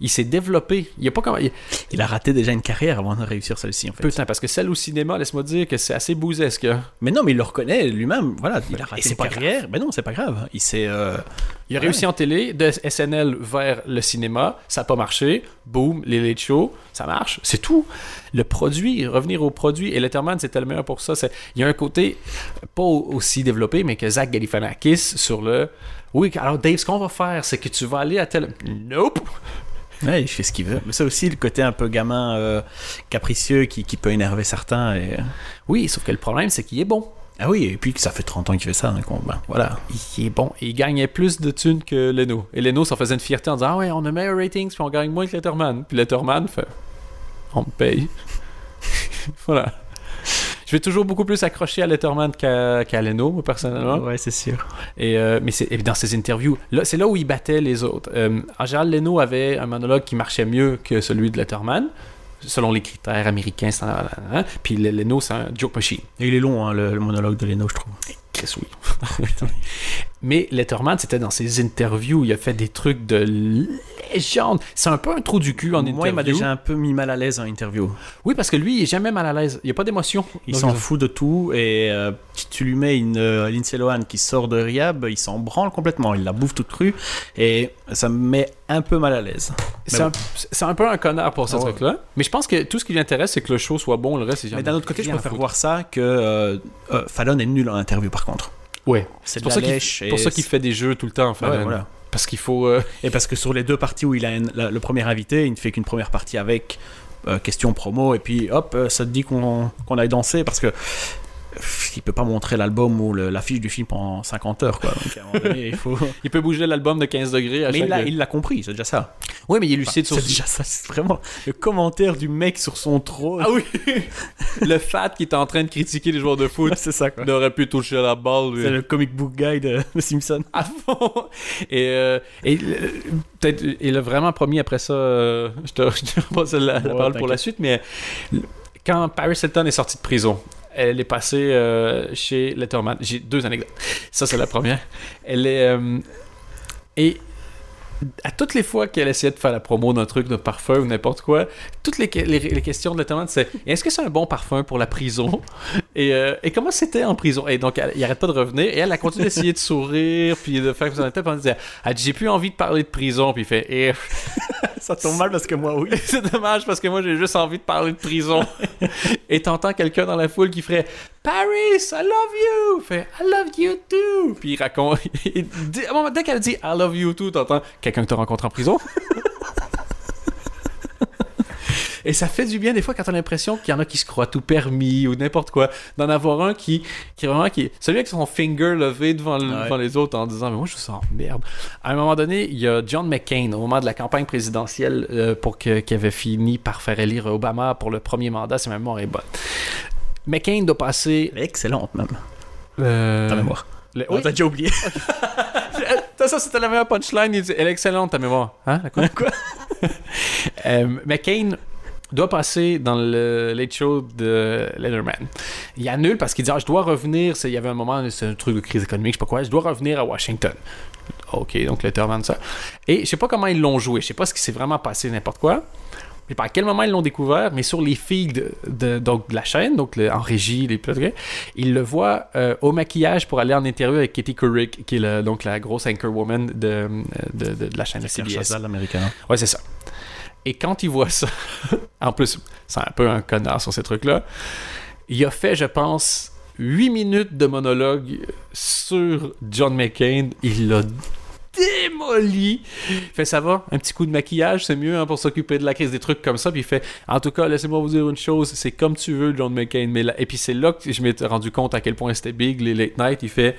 Il s'est développé. Il a pas comme il- Il a raté déjà une carrière avant de réussir celle-ci, en fait. parce que celle au cinéma, laisse-moi dire que c'est assez bousesque. hein. Mais non, mais il le reconnaît lui-même. Voilà, il a raté une pas carrière. Mais non, c'est pas grave. Il s'est. euh, Il a Ouais. réussi en télé, de SNL vers le cinéma, ça n'a pas marché. Boom, les late shows, ça marche. C'est tout. Le produit, revenir au produit, et Letterman, c'était le meilleur pour ça. C'est- Il y a un côté pas au- aussi développé, mais que Zach Galifianakis sur le. Oui, alors Dave, ce qu'on va faire, c'est que tu vas aller à tel. Nope! Ouais, il fait ce qu'il veut. Mais c'est aussi le côté un peu gamin euh, capricieux qui, qui peut énerver certains. Et... Oui, sauf que le problème, c'est qu'il est bon. Ah oui, et puis que ça fait 30 ans qu'il fait ça. on- ben, voilà. Il est bon. Et il gagnait plus de thunes que Leno. Et Leno s'en faisait une fierté en disant Ah ouais, on a meilleur ratings, puis on gagne moins que Letterman. Puis Letterman fait On me paye. voilà. Je vais toujours beaucoup plus accrocher à Letterman qu'à Leno, moi, personnellement. Ouais, c'est sûr. Et, euh, mais et dans ses interviews, c'est là où il battait les autres. Euh, en général, Leno avait un monologue qui marchait mieux que celui de Letterman, selon les critères américains. hein. Puis le- Leno, c'est un joke machine. Et il est long, hein, le, le monologue de Leno, je trouve. Chris, oui. Mais Letterman, c'était dans ses interviews, il a fait des trucs de légende. C'est un peu un trou du cul en interview. Moi, il m'a déjà un peu mis mal à l'aise en interview. Oui, parce que lui, il est jamais mal à l'aise. Il n'y a pas d'émotion. Il s'en fout de tout et euh, tu, lui mets une euh, Lindsay Lohan qui sort de Rehab, il s'en branle complètement, il la bouffe toute crue et ça me met un peu mal à l'aise. C'est Mais un, c'est un peu un connard pour ce Ah ouais. truc-là. Mais je pense que tout ce qui lui intéresse, c'est que le show soit bon. Le reste, c'est Mais d'un autre côté, je préfère voir ça que euh, euh, Fallon est nul en interview par contre. Ouais. C'est pour, ça qu'il- pour ça qu'il fait des jeux tout le temps. Ouais, Fallon. voilà. Parce qu'il faut. euh, Et parce que sur les deux parties où il a une- la- le premier invité, il ne fait qu'une première partie avec euh, question promo et puis hop, euh, ça te dit qu'on qu'on aille danser parce que euh, il peut pas montrer l'album ou l'affiche du film pendant 50 heures quoi. Donc à un moment donné, il faut. il peut bouger l'album de 15 degrés à Mais chaque... il l'a compris, c'est déjà ça. Oui, mais il est lucide sur C'est déjà ça, c'est vraiment le commentaire du mec sur son trône. Ah oui Le fat qui est en train de critiquer les joueurs de foot. c'est ça quoi. Il aurait pu toucher la balle. lui. C'est le comic book guy de, de Simpson. à fond. Et, euh, et peut-être, il a vraiment promis après ça, euh, je te, je te repasse la, la Ouais, parole pour la suite, mais quand Paris Hilton est sortie de prison, elle est passée euh, chez Letterman. J'ai deux anecdotes. Ça, c'est la première. Elle est. euh, et à toutes les fois qu'elle essayait de faire la promo d'un truc de parfum ou n'importe quoi, toutes les, que- les- les questions de Letterman, c'est est-ce que c'est un bon parfum pour la prison Et, euh, et comment c'était en prison? Et donc, elle- il arrête pas de revenir. Et elle a continué d'essayer de sourire, puis de faire que vous en êtes. Puis elle dit, j'ai plus envie de parler de prison. Puis il fait, Eh, Ça tombe mal parce que moi, oui. c'est dommage parce que moi, j'ai juste envie de parler de prison. et t'entends quelqu'un dans la foule qui ferait, Paris, I love you. Fait, I love you too. Puis il raconte. dès qu'elle dit, I love you too, t'entends quelqu'un que t'as rencontré en prison. Et ça fait du bien des fois quand t'as l'impression qu'il y en a qui se croient tout permis ou n'importe quoi. D'en avoir un qui, qui est vraiment qui. Celui avec son finger levé devant, le- Ouais. devant les autres en disant Mais moi je vous sens merde. À un moment donné, il y a John McCain au moment de la campagne présidentielle euh, pour que, qui avait fini par faire élire Obama pour le premier mandat, si ma mémoire est bonne. McCain doit passer. Excellente, même. euh, Ta mémoire. le- oui. T'as déjà oublié. Ça, ça, c'était la meilleure punchline. Il dit, Elle est excellente, ta mémoire. Hein? Quoi? Euh, McCain doit passer dans le late show de Letterman. Il annule parce qu'il dit ah, Je dois revenir. Il y avait un moment, c'est un truc de crise économique, je sais pas quoi. Je dois revenir à Washington. Ok, donc Letterman, ça. Et je sais pas comment ils l'ont joué. Je sais pas ce qui s'est vraiment passé, n'importe quoi. Et par quel moment ils l'ont découvert, mais sur les feeds de, donc, de la chaîne, donc le- en régie, les pilotes, ils le voient euh, au maquillage pour aller en interview avec Katie Couric, qui est le- donc la grosse anchorwoman de, de, de, de la chaîne de CBS. Chazal, l'américain. Ouais, c'est ça. Et quand il voit ça, en plus, c'est un peu un connard sur ces trucs-là, il a fait, je pense, 8 minutes de monologue sur John McCain. Il l'a démoli. Fait ça va, un petit coup de maquillage, c'est mieux hein, pour s'occuper de la crise, des trucs comme ça. Puis il fait, en tout cas, laissez-moi vous dire une chose, c'est comme tu veux, John McCain. Mais là... Et puis c'est là que je m'étais rendu compte à quel point c'était big, les late night. Il fait,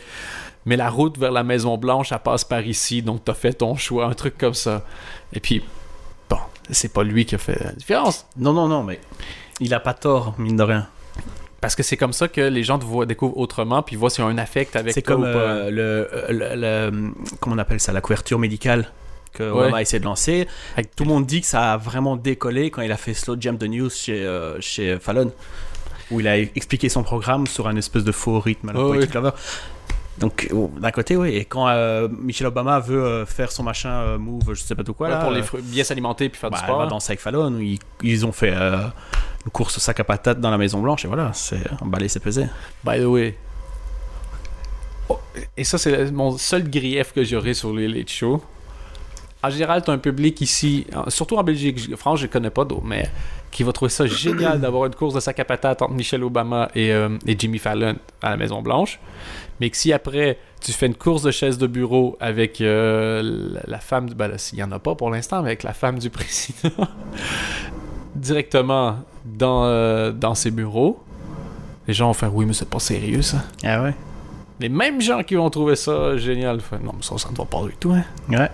mais la route vers la Maison Blanche, elle passe par ici, donc t'as fait ton choix, un truc comme ça. Et puis, bon, c'est pas lui qui a fait la différence. Non, non, non, mais il a pas tort, mine de rien. Parce que c'est comme ça que les gens te voient, découvrent autrement, puis voient s'il y a un affect avec C'est toi comme ou pas. euh, le, le, le- Comment on appelle ça La couverture médicale que Obama a essayé de lancer. Avec Tout le monde dit que ça a vraiment décollé quand il a fait Slow Jam the News chez, euh, chez Fallon. Où il a expliqué son programme sur un espèce de faux rythme à la Oh, Poetic oui. Lover. Donc, d'un côté, oui. Et quand euh, Michelle Obama veut euh, faire son machin euh, move, je sais pas tout quoi, Ouais, là, pour les euh, bien s'alimenter puis faire bah, du elle sport. va danser avec Fallon. où Ils, ils ont fait une course au sac à patates dans la Maison Blanche. Et voilà, c'est emballé, c'est pesé. By the way. Oh, et ça, c'est mon seul grief que j'aurais sur les late shows. En général, t'as un public ici, surtout en Belgique, France, je connais pas d'autres, mais qui va trouver ça génial d'avoir une course de sac à patates entre Michelle Obama et, euh, et Jimmy Fallon à la Maison-Blanche. Mais que si après, tu fais une course de chaise de bureau avec euh, la, la femme, du- ben là, s'il y en a pas pour l'instant, mais avec la femme du président, directement dans, euh, dans ses bureaux, les gens vont faire oui, mais c'est pas sérieux ça. Ah ouais Les mêmes gens qui vont trouver ça génial, font, non, mais ça, ça ne va pas du tout. Hein. Ouais.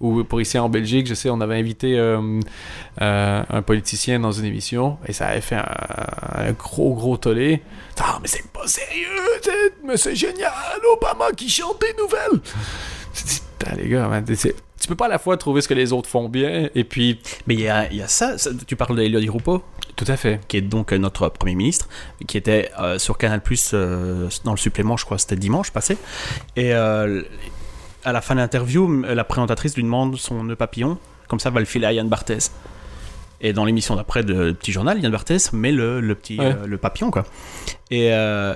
Ou pour ici en Belgique, je sais, on avait invité euh, euh, un politicien dans une émission et ça avait fait un, un gros, gros tollé. Ah, mais c'est pas sérieux, mais c'est génial, Obama qui chante des nouvelles. Putain, les gars, tu peux pas à la fois trouver ce que les autres font bien et puis. Mais il y a, il y a ça, ça- Tu parles d'Elio Di Rupo Tout à fait. qui est donc euh, notre Premier ministre, qui était euh, sur Canal Plus dans le supplément, je crois, c'était dimanche passé. Et euh, à la fin de l'interview, la présentatrice lui demande son nœud papillon, comme ça, va le filer à Yann Barthès. Et dans l'émission d'après de Petit Journal, Yann Barthès met le, le petit Ouais. euh, le papillon, quoi. Et euh,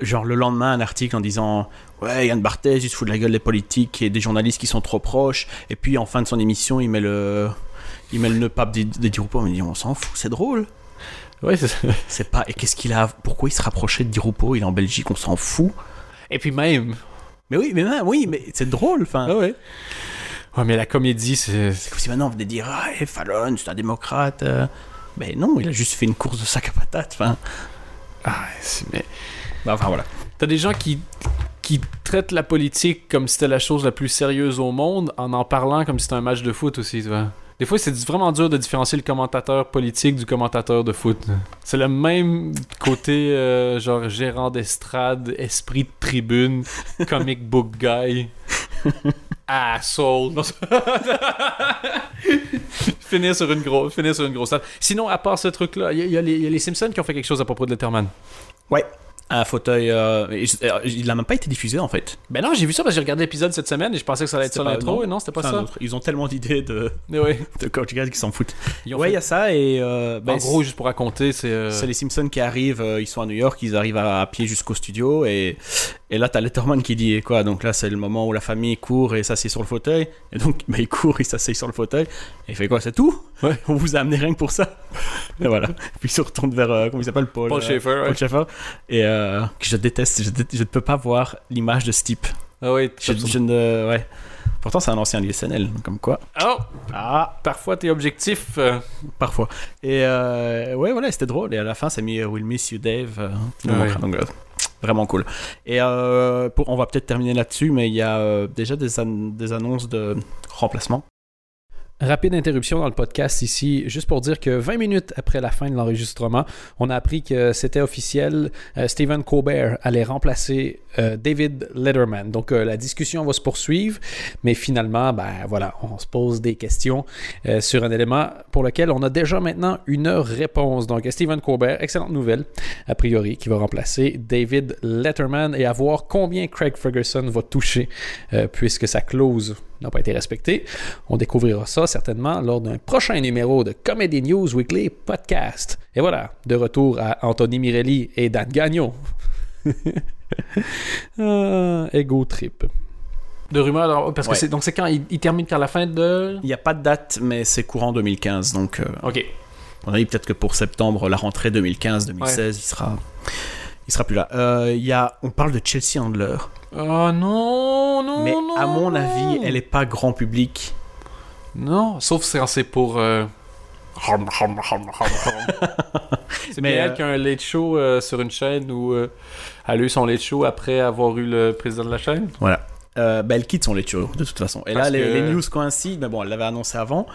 genre le lendemain, un article en disant Ouais, Yann Barthès, il se fout de la gueule des politiques et des journalistes qui sont trop proches. Et puis en fin de son émission, il met le. Il met le nœud pape des, des Di Rupo. On dit, on s'en fout, c'est drôle. Ouais, c'est pas. Et qu'est-ce qu'il a Pourquoi il se rapprochait de Di Rupo Il est en Belgique, on s'en fout. Et puis même. Mais oui, mais même, oui, mais c'est drôle. Enfin, Ah ouais. Ouais, mais la comédie, c'est. c'est comme si maintenant on venait dire Ah, eh, Fallon, c'est un démocrate. euh. Mais non, il a juste fait une course de sac à patates. Enfin, Ah, mais. bah, enfin voilà. T'as des gens qui, qui traitent la politique comme si c'était la chose la plus sérieuse au monde en en parlant comme si c'était un match de foot aussi, tu vois. Des fois, c'est vraiment dur de différencier le commentateur politique du commentateur de foot. C'est le même côté, euh, genre gérant d'estrade, esprit de tribune, comic book guy, asshole. Non, finir sur une grosse, finir sur une grosse salle. Sinon, à part ce truc-là, il y, y a les Simpsons qui ont fait quelque chose à propos de Letterman. Ouais. Un fauteuil. euh, et euh, il n'a même pas été diffusé en fait. Ben non, j'ai vu ça parce que j'ai regardé l'épisode cette semaine et je pensais que ça allait être ça l'intro. non. Et non, c'était pas ça. autre. Ils ont tellement d'idées de, Mais oui. de Coach Guys qui s'en foutent. Ouais, il fait- y a ça et. euh, ben, en gros, juste pour raconter, c'est. euh, C'est les Simpsons qui arrivent, euh, ils sont à New York, ils arrivent à, à pied jusqu'au studio et, et là t'as Letterman qui dit quoi Donc là c'est le moment où la famille court et s'assied sur le fauteuil et donc bah, il court, il s'assied sur le fauteuil et il fait quoi C'est tout? Ouais. On vous a amené rien que pour ça? Et voilà. Puis il se retourne vers euh, comment il s'appelle? Paul. Paul euh, Schaeffer, ouais. Paul Schaeffer et euh, que je déteste, je, dé- je ne peux pas voir l'image de ce type. Ah oui, Je, je ne ouais. Pourtant c'est un ancien du SNL, comme quoi. Oh, Ah parfois t'es objectif. euh, Parfois. Et euh, ouais, voilà, c'était drôle. Et à la fin, ça a mis Will Miss You Dave. euh, Ah ouais. donc, vraiment cool. Et euh, pour, on va peut-être terminer là-dessus, mais il y a euh, déjà des, an- des annonces de remplacement. Rapide interruption dans le podcast ici, juste pour dire que 20 minutes après la fin de l'enregistrement, on a appris que c'était officiel, euh, Stephen Colbert allait remplacer euh, David Letterman. Donc euh, la discussion va se poursuivre, mais finalement, ben voilà, on se pose des questions euh, sur un élément pour lequel on a déjà maintenant une réponse. Donc Stephen Colbert, excellente nouvelle, a priori, qui va remplacer David Letterman et à voir combien Craig Ferguson va toucher puisque sa clause n'a pas été respectée. On découvrira ça certainement lors d'un prochain numéro de Comedy News Weekly Podcast. Et voilà, de retour à Anthony Mirelli et Dan Gagnon. ah, ego trip. De rumeurs, alors, parce Ouais. que c'est donc c'est quand? Il, il termine quand la fin de? Il n'y a pas de date, mais c'est courant 2015. Donc, euh, Ok. on a dit peut-être que pour septembre, la rentrée 2015-2016, il sera. Il sera plus là. Euh, il y a, on parle de Chelsea Handler, Oh non, non, mais non. à mon non. avis, elle est pas grand public. Non, sauf si c'est pour. euh, c'est Mais, elle euh, qui a un late show euh, sur une chaîne où elle a eu son late show après avoir eu le président de la chaîne. Voilà. Euh, bah, elle quitte son lecture de toute façon. Et Parce là, les, que- les news coïncident, mais bon, elle l'avait annoncé avant.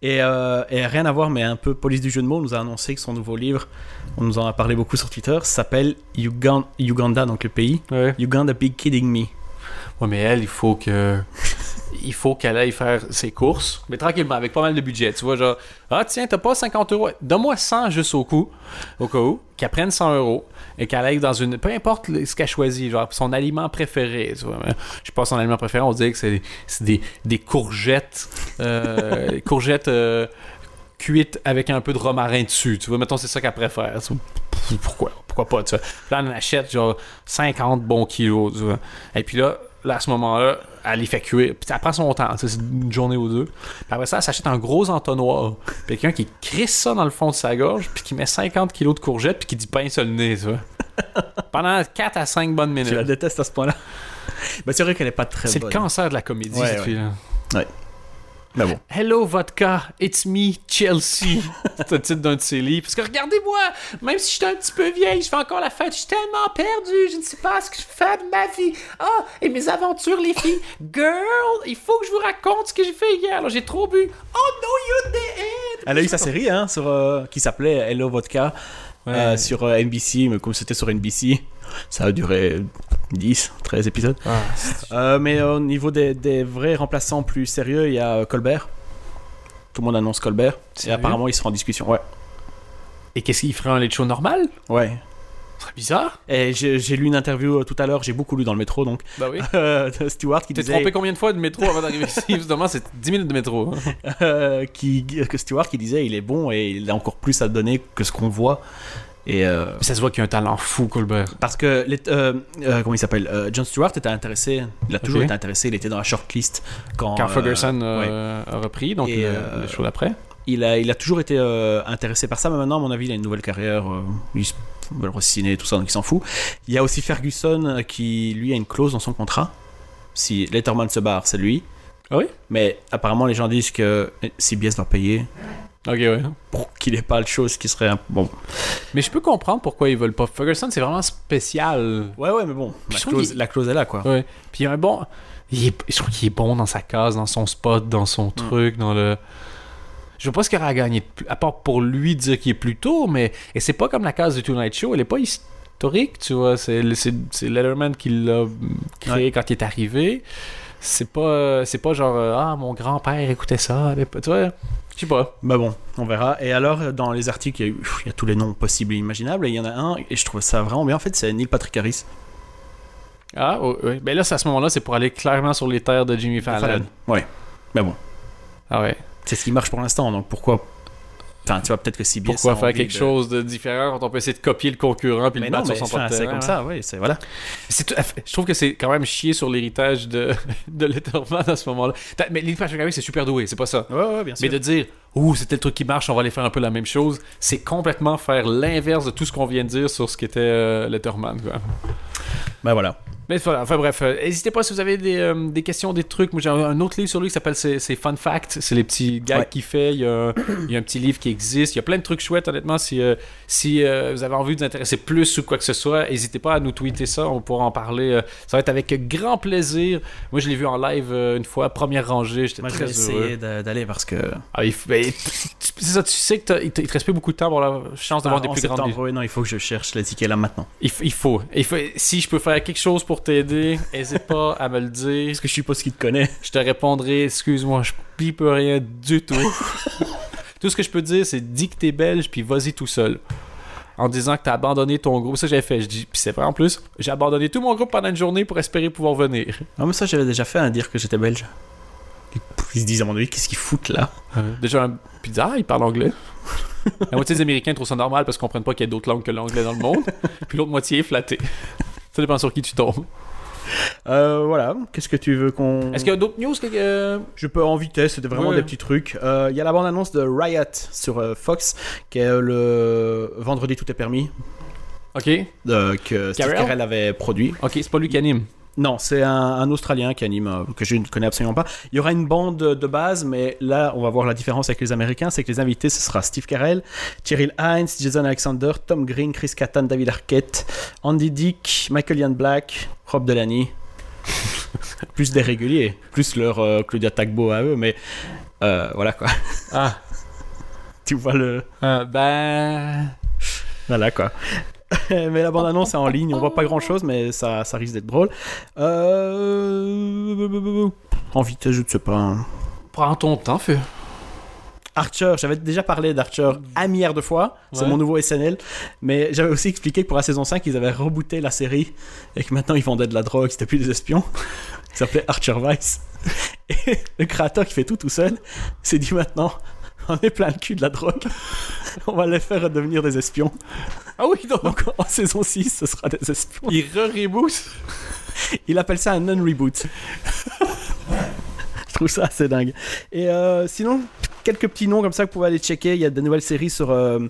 Et, euh, et rien à voir, mais un peu police du jeu de mots, nous a annoncé que son nouveau livre, on nous en a parlé beaucoup sur Twitter, s'appelle Ugan- Uganda, donc le pays. Ouais. Uganda Big Kidding Me. Ouais, mais elle, il faut que. Il faut qu'elle aille faire ses courses, mais tranquillement, avec pas mal de budget. Tu vois, genre, ah tiens, t'as pas 50 euros, donne-moi 100 juste au coup, au cas où, qu'elle prenne 100 euros et qu'elle aille dans une. Peu importe ce qu'elle choisit, genre son aliment préféré. Tu vois, mais je sais pas son aliment préféré, on dirait que c'est des, des courgettes. euh, courgettes. euh, cuites avec un peu de romarin dessus. Tu vois, mettons, c'est ça qu'elle préfère. Pourquoi? Pourquoi pas, tu vois? Là, on achète genre 50 bons kilos, tu vois. Et puis là, là à ce moment-là, elle les fait cuire. Puis ça prend son temps, tu sais, c'est une journée ou deux. Puis après ça, elle s'achète un gros entonnoir. Puis quelqu'un qui crisse ça dans le fond de sa gorge, puis qui met 50 kilos de courgettes, puis qui dit pince le nez, tu vois. Pendant 4 à 5 bonnes Je la minutes. déteste à ce point-là. bah, c'est vrai qu'elle est pas très C'est le cancer de la comédie, Ouais, cette ouais. fille-là. Mais bon. Hello vodka, it's me Chelsea. c'est le titre d'un de ses livres. Parce que regardez-moi, même si je suis un petit peu vieille, je fais encore la fête, je suis tellement perdue, je ne sais pas ce que je fais de ma vie. Ah, et mes aventures, les filles. Girl, il faut que je vous raconte ce que j'ai fait hier. Alors, j'ai trop bu. Oh no, you didn't. Elle a eu sa série hein, sur, euh, qui s'appelait Hello Vodka Ouais. euh, sur euh, NBC, mais comme c'était sur NBC, ça a duré 10, 13 épisodes. Ah, Euh, mais au niveau des, des vrais remplaçants plus sérieux, il y a euh, Colbert. Tout le monde annonce Colbert. Et apparemment, il sera en discussion. Ouais. Et qu'est-ce qu'il ferait un late show normal Ouais. Ce serait bizarre. Et j'ai lu une interview euh, tout à l'heure, j'ai beaucoup lu dans le métro, donc, Bah oui. euh, de Stewart qui T'es disait, trompé combien de fois de métro avant d'arriver ici? Évidemment, c'est 10 minutes de métro. euh, qui, que Stewart qui disait il est bon et il a encore plus à donner que ce qu'on voit. Et euh, Ça se voit qu'il y a un talent fou, Colbert. parce que euh, euh, comment il s'appelle? John Stewart était intéressé, il a toujours été intéressé, il était dans la shortlist quand, Quand Ferguson ouais. a repris, donc Et, le, show d'après. il a, il a toujours été intéressé par ça, mais maintenant, à mon avis, il a une nouvelle carrière. Il se- veut le re-signer, tout ça, donc il s'en fout. Il y a aussi Ferguson qui, lui, a une clause dans son contrat. Si Letterman se barre, c'est lui. Ah oui? Mais apparemment, les gens disent que CBS va payer Ok, ouais. pour qu'il n'ait pas le chose qui serait bon. Mais je peux comprendre pourquoi ils veulent pas. Ferguson, c'est vraiment spécial. Ouais, ouais, mais bon, la clause, la clause est là, quoi. Ouais. Puis il y a un bon. il est- Je trouve qu'il est bon dans sa case, dans son spot, dans son truc, dans le. Je vois pas ce qu'il aurait à gagner, à part pour lui dire qu'il est plus tôt, mais. Et c'est pas comme la case du Tonight Show, elle est pas historique, tu vois. C'est c'est- c'est Letterman qui l'a créé quand il est arrivé. C'est pas, c'est pas genre euh, ah mon grand-père écoutait ça, tu vois, je sais pas. Bah bon, on verra. Et alors, dans les articles, il y, a eu- pff, il y a tous les noms possibles et imaginables. Et il y en a un, et je trouve ça vraiment bien. En fait, c'est Neil Patrick Harris. Ah oh, oui, ben là c'est à ce moment-là, c'est pour aller clairement sur les terres de Jimmy Fallon. Fallon. Ouais. Mais bon, Ah ouais. c'est ce qui marche pour l'instant. Donc pourquoi. Enfin, tu vois, peut-être que CBS. Pourquoi faire quelque de- chose de différent quand on peut essayer de copier le concurrent puis Mais le non, battre sur son c'est comme ça, oui, voilà. Tout Je trouve que c'est quand même chier sur l'héritage de, de Letterman à ce moment-là. Mais Neil Patrick Harris, c'est super doué, c'est pas ça. Ouais, ouais, bien sûr. Mais de dire, ouh, c'était le truc qui marche, on va aller faire un peu la même chose, c'est complètement faire l'inverse de tout ce qu'on vient de dire sur ce qu'était euh, Letterman. Quoi. Bah voilà. Mais voilà, enfin bref, euh, n'hésitez pas si vous avez des, euh, des questions, des trucs. Moi j'ai un autre livre sur lui qui s'appelle C'est c'est Fun Fact. C'est les petits gags Ouais. qu'il fait. Il y, a, il y a un petit livre qui existe. Il y a plein de trucs chouettes, honnêtement. Si, euh, si euh, vous avez envie de vous intéresser plus ou quoi que ce soit, n'hésitez pas à nous tweeter ça. On pourra en parler. euh, ça va être avec grand plaisir. Moi je l'ai vu en live euh, une fois, première rangée. J'étais très heureux. d'aller parce que. Ah, il faut- ben, c'est ça, tu sais que il te il te reste plus beaucoup de temps pour la chance d'avoir Ah, des plus grandes septembre, oui, non, il faut que je cherche les tickets là maintenant. il, faut. Il faut. Si je peux faire quelque chose pour t'aider, n'hésite pas à me le dire. Parce que je suppose qu'il te connaît. Je te répondrai, excuse-moi, je pipe rien du tout. tout ce que je peux dire, c'est dis que t'es belge, puis vas-y tout seul. En disant que t'as abandonné ton groupe. Ça, j'avais fait. Je dis, puis c'est vrai en plus, j'ai abandonné tout mon groupe pendant une journée pour espérer pouvoir venir. Ah, mais ça, j'avais déjà fait, à dire que j'étais belge. Ils- Ils se disent à mon avis, qu'est-ce qu'ils foutent là? Déjà, un pizza, il parle anglais. La moitié des Américains trouvent ça normal parce qu'ils comprennent pas qu'il y a d'autres langues que l'anglais dans le monde. Puis l'autre moitié est flattée. Ça dépend sur qui tu tombes. Euh, voilà, qu'est-ce que tu veux qu'on. Est-ce qu'il y a d'autres news que. euh, Je peux en vitesse, c'était vraiment Ouais. des petits trucs. Euh, Il y a la bande-annonce de Riot sur euh, Fox, qui est le vendredi tout est permis, Ok. euh, que Steve Carell avait produit. Ok, c'est pas lui qui anime. Non, c'est un, un Australien qui anime, euh, que je ne connais absolument pas. Il y aura une bande de, base, mais là, on va voir la différence avec les Américains, c'est que les invités, ce sera Steve Carell, Cheryl Hines, Jason Alexander, Tom Green, Chris Kattan, David Arquette, Andy Dick, Michael Ian Black, Rob Delaney. plus des réguliers, plus leur euh, Claudia Tagbo à eux, mais euh, voilà quoi. Ah. tu vois le... Euh, ben. Voilà quoi. mais la bande-annonce est en ligne, on voit pas grand-chose, mais ça, ça risque d'être drôle. Euh... En vitesse, je ne sais pas. hein. Prends ton temps, feu. Archer, j'avais déjà parlé d'Archer un milliard de fois, c'est Ouais. mon nouveau SNL, mais j'avais aussi expliqué que pour la saison 5, ils avaient rebooté la série et que maintenant ils vendaient de la drogue, c'était plus des espions. Ça s'appelait Archer Vice. Et le créateur qui fait tout tout seul s'est dit maintenant, on est plein le cul de la drogue, on va les faire devenir des espions. Ah oui, donc. Donc en saison 6, ce sera des espions. Il re-reboot. Il appelle ça un non-reboot. Trouve ça assez dingue. Et euh, sinon, quelques petits noms comme ça que vous pouvez aller checker. Il y a de nouvelles séries sur, euh,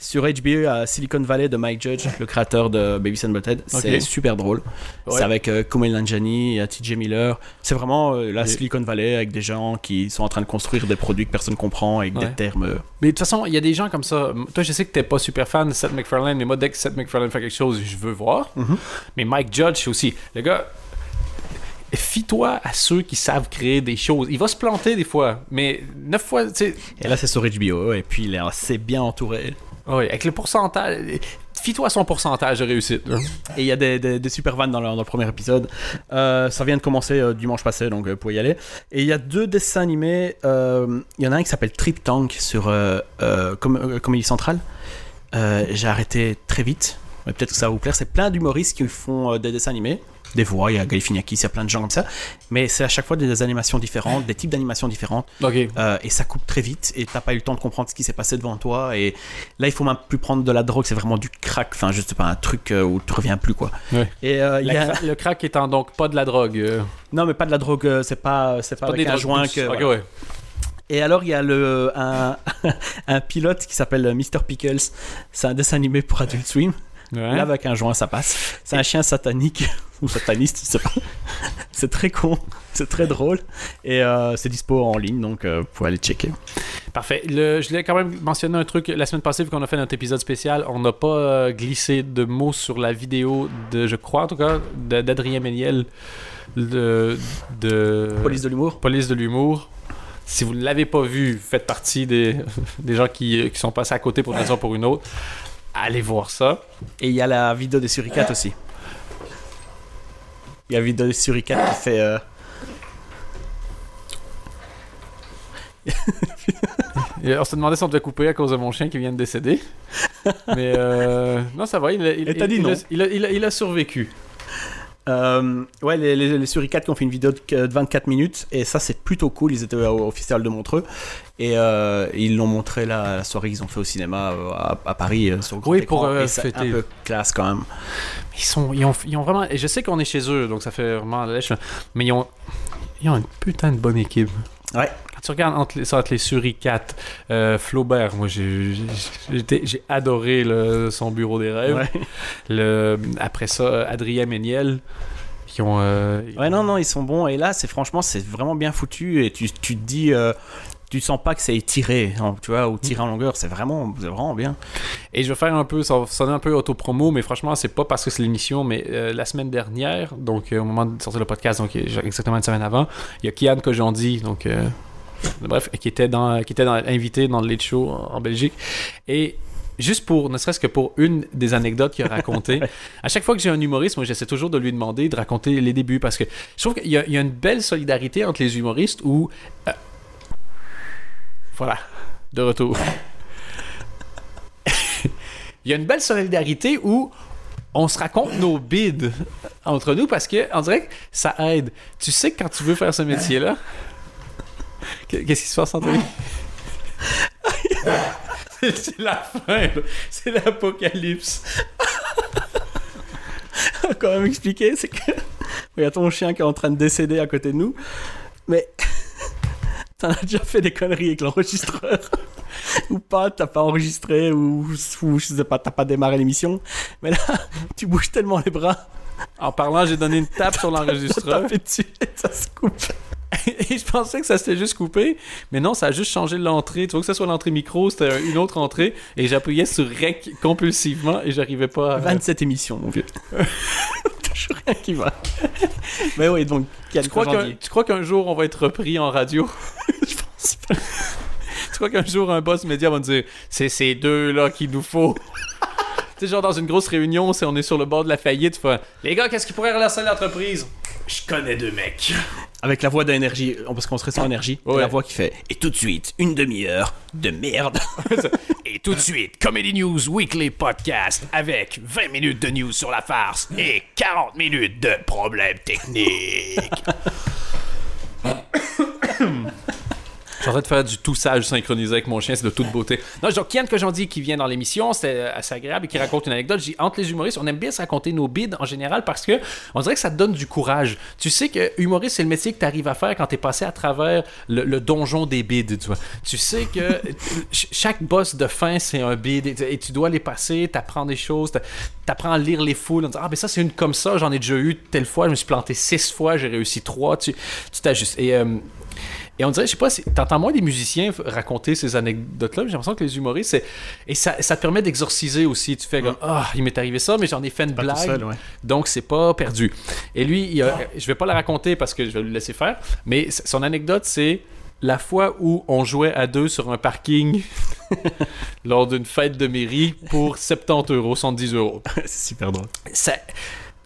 sur HBO à Silicon Valley de Mike Judge, le créateur de Baby and Butthead. C'est super drôle. Ouais. C'est avec euh, Kumail Nanjiani TJ Miller. C'est vraiment euh, la Et- Silicon Valley avec des gens qui sont en train de construire des produits que personne comprend avec Ouais. des termes. euh, Mais de toute façon, il y a des gens comme ça. Toi, je sais que t'es pas super fan de Seth MacFarlane, mais moi, dès que Seth MacFarlane fait quelque chose, je veux voir. Mhm. Mais Mike Judge, aussi. Le gars, fie-toi à ceux qui savent créer des choses. Il va se planter des fois, mais neuf fois, tu sais. Et là, c'est sur HBO. Et puis, il est assez bien entouré. Ouais, avec le pourcentage. Fie-toi à son pourcentage de réussite. là. Et il y a des, des- des super vannes dans le, dans le premier épisode. Euh, ça vient de commencer euh, dimanche passé, donc euh, vous pouvez y aller. Et il y a deux dessins animés. euh, Il y en a un qui s'appelle Trip Tank sur Com- Comédie Centrale. J'ai arrêté très vite. Peut-être que ça va vous plaire. C'est plein d'humoristes qui font des dessins animés. Des voix, il y a Galifianakis, il y a plein de gens comme ça. Mais c'est à chaque fois des animations différentes, des types d'animations différentes. Euh, et ça coupe très vite et t'as pas eu le temps de comprendre ce qui s'est passé devant toi et là il faut même plus prendre de la drogue c'est vraiment du crack enfin juste pas un truc euh, où tu reviens plus quoi Ouais. et euh, y a... le crack étant donc pas de la drogue. non mais pas de la drogue c'est pas c'est pas, pas avec un joint que Ok, voilà. ouais. et alors il y a le un, un pilote qui s'appelle Mr Pickles c'est un dessin animé pour Adult Swim Ouais. là avec un joint ça passe c'est un chien satanique ou sataniste je sais pas c'est très con c'est très drôle et euh, c'est dispo en ligne donc euh, vous pouvez aller checker Parfait. Le- je voulais quand même mentionner un truc. La semaine passée, vu qu'on a fait notre épisode spécial, on n'a pas euh, glissé de mots sur la vidéo de, je crois en tout cas, d'Adrien Méniel de, de police de l'humour Police de l'humour. Si vous ne l'avez pas vu, faites partie des, des gens qui, qui sont passés à côté pour une raison ou pour une autre allez voir ça. Et il y a la vidéo des suricates aussi. Il y a la vidéo des suricates qui fait. Euh... on se demandait si on devait couper à cause de mon chien qui vient de décéder. Mais euh, non, ça va, il, il, il a survécu. Euh, ouais, les, les, les Suricates qui ont fait une vidéo de de 24 minutes, et ça c'est plutôt cool. Ils étaient au, au Festival de Montreux, et euh, ils l'ont montré la, la soirée qu'ils ont fait au cinéma euh, à, à Paris sur le grand Oui, écran, pour, et fêter. un peu classe quand même. Ils, sont, ils, ont, ils ont vraiment. Et je sais qu'on est chez eux, donc ça fait vraiment la lèche. Mais ils ont, ils ont une putain de bonne équipe. Ouais. Quand tu regardes entre les, ça, entre les Suricates, euh, Flaubert, moi j'ai adoré le- son bureau des rêves. Ouais. Le, après ça, Adrien Méniel, qui ont. euh, Ouais, non, non, ils sont bons. Et là, c'est franchement, c'est vraiment bien foutu. Et tu, tu te dis, euh, tu sens pas que c'est étiré, hein, tu vois, ou tiré en longueur. C'est vraiment, vraiment bien. Et je vais faire un peu, ça va sonner un peu autopromo, mais franchement, c'est pas parce que c'est l'émission, mais euh, la semaine dernière, donc euh, au moment de sortir le podcast, donc exactement une semaine avant, il y a Kian Kojandi, donc euh, bref, qui était dans, qui était dans, invité dans le Late Show en, en Belgique, et juste pour, ne serait-ce que pour une des anecdotes qu'il a racontées, à chaque fois que j'ai un humoriste, moi j'essaie toujours de lui demander de raconter les débuts, parce que je trouve qu'il y, a- il y a une belle solidarité entre les humoristes où, euh, voilà, de retour. il y a une belle solidarité où on se raconte nos bides entre nous parce que on dirait que ça aide. Tu sais que quand tu veux faire ce métier-là, Qu'est- qu'est-ce qui se passe Anthony C'est c'est la fin, c'est l'apocalypse. quand même expliquer, c'est que il y a ton chien qui est en train de décéder à côté de nous, mais t'en as déjà fait des conneries avec l'enregistreur? Ou pas, t'as pas enregistré ou, ou je sais pas, t'as pas démarré l'émission, mais là tu bouges tellement les bras, En parlant, j'ai donné une tape sur l'enregistreur tapé dessus et ça se coupe. et je pensais que ça s'était juste coupé, mais non, ça a juste changé l'entrée. Tu vois que ce soit l'entrée micro, c'était une autre entrée et j'appuyais sur rec compulsivement et j'arrivais pas à 27 émissions, mon vieux. Toujours rien qui va. mais oui, donc, Kian Tu crois qu'un- tu crois qu'un jour on va être repris en radio? Je pense pas. Tu crois qu'un jour un boss média va nous dire c'est ces deux-là qu'il nous faut? Tu sais, genre dans une grosse réunion, on est sur le bord de la faillite, tu fais Les gars, qu'est-ce qui pourrait relancer l'entreprise? Je connais deux mecs. Avec la voix d'énergie, parce qu'on serait sans énergie, Ouais. la voix qui fait Et tout de suite, une demi-heure de merde. Et tout de suite, Comedy News Weekly Podcast avec 20 minutes de news sur la farce et 40 minutes de problèmes techniques. Suis en train de faire du tout sage synchronisé avec mon chien, c'est de toute beauté. Non, genre Kian que j'en dis qui vient dans l'émission, c'est assez agréable et qui raconte une anecdote. J'ai entre les humoristes, on aime bien se raconter nos bides en général parce que on dirait que ça te donne du courage. Tu sais que humoriste, c'est le métier que tu arrives à faire quand tu es passé à travers le, le donjon des bides, tu vois. Tu sais que ch- chaque boss de fin, c'est un bide et, et tu dois les passer, t'apprends des choses, t'a- t'apprends à lire les foules, en disant, ah ben ça c'est une comme ça, j'en ai déjà eu telle fois, je me suis planté six fois, j'ai réussi trois, tu tu t'ajustes. Et euh, et on dirait, je sais pas, si t'entends moins des musiciens raconter ces anecdotes-là, mais j'ai l'impression que les humoristes, c'est. Et ça, ça te permet d'exorciser aussi. Tu fais comme, ah, il m'est arrivé ça, mais j'en ai fait une blague. seul, ouais. Donc, c'est pas perdu. Et lui, il a- je vais pas la raconter parce que je vais le laisser faire, mais son anecdote, c'est la fois où on jouait à deux sur un parking lors d'une fête de mairie pour 70 euros, 110 euros c'est super drôle. ça,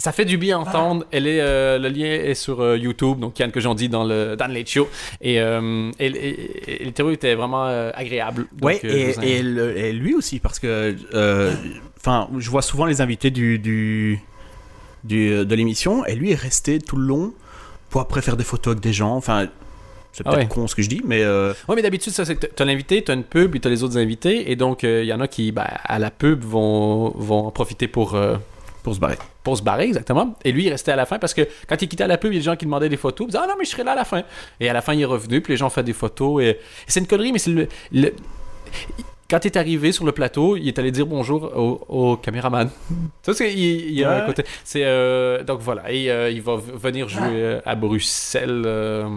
ça fait du bien à entendre. Elle est, euh, le lien est sur euh, YouTube, donc Yann que j'en dis dans le, dans le Show. Et, euh, et, et- et l'interview était vraiment euh, agréable. Euh, et, le- lui aussi, parce que. Enfin, je vois souvent les invités du, du, du- de l'émission, et lui est resté tout le long pour après faire des photos avec des gens. Enfin, c'est Ah peut-être ouais. con ce que je dis, mais. euh, Ouais, mais d'habitude, ça, c'est que t'as l'invité, t'as une pub, et t'as les autres invités. Et donc, il y en a qui, ben, à la pub, vont, vont en profiter pour. euh, pour se barrer. pour se barrer, exactement. Et lui, il restait à la fin parce que quand il quittait la pub, il y a des gens qui demandaient des photos. Il disait Ah non, mais je serai là à la fin. Et à la fin, il est revenu, puis les gens ont fait des photos. Et, et c'est une connerie, mais c'est le. le- Quand il est arrivé sur le plateau, il est allé dire bonjour au, au caméraman. Ça, c'est. Il, y a un Ouais. côté. C'est. euh, donc voilà. Et euh, il va venir jouer euh, à Bruxelles euh,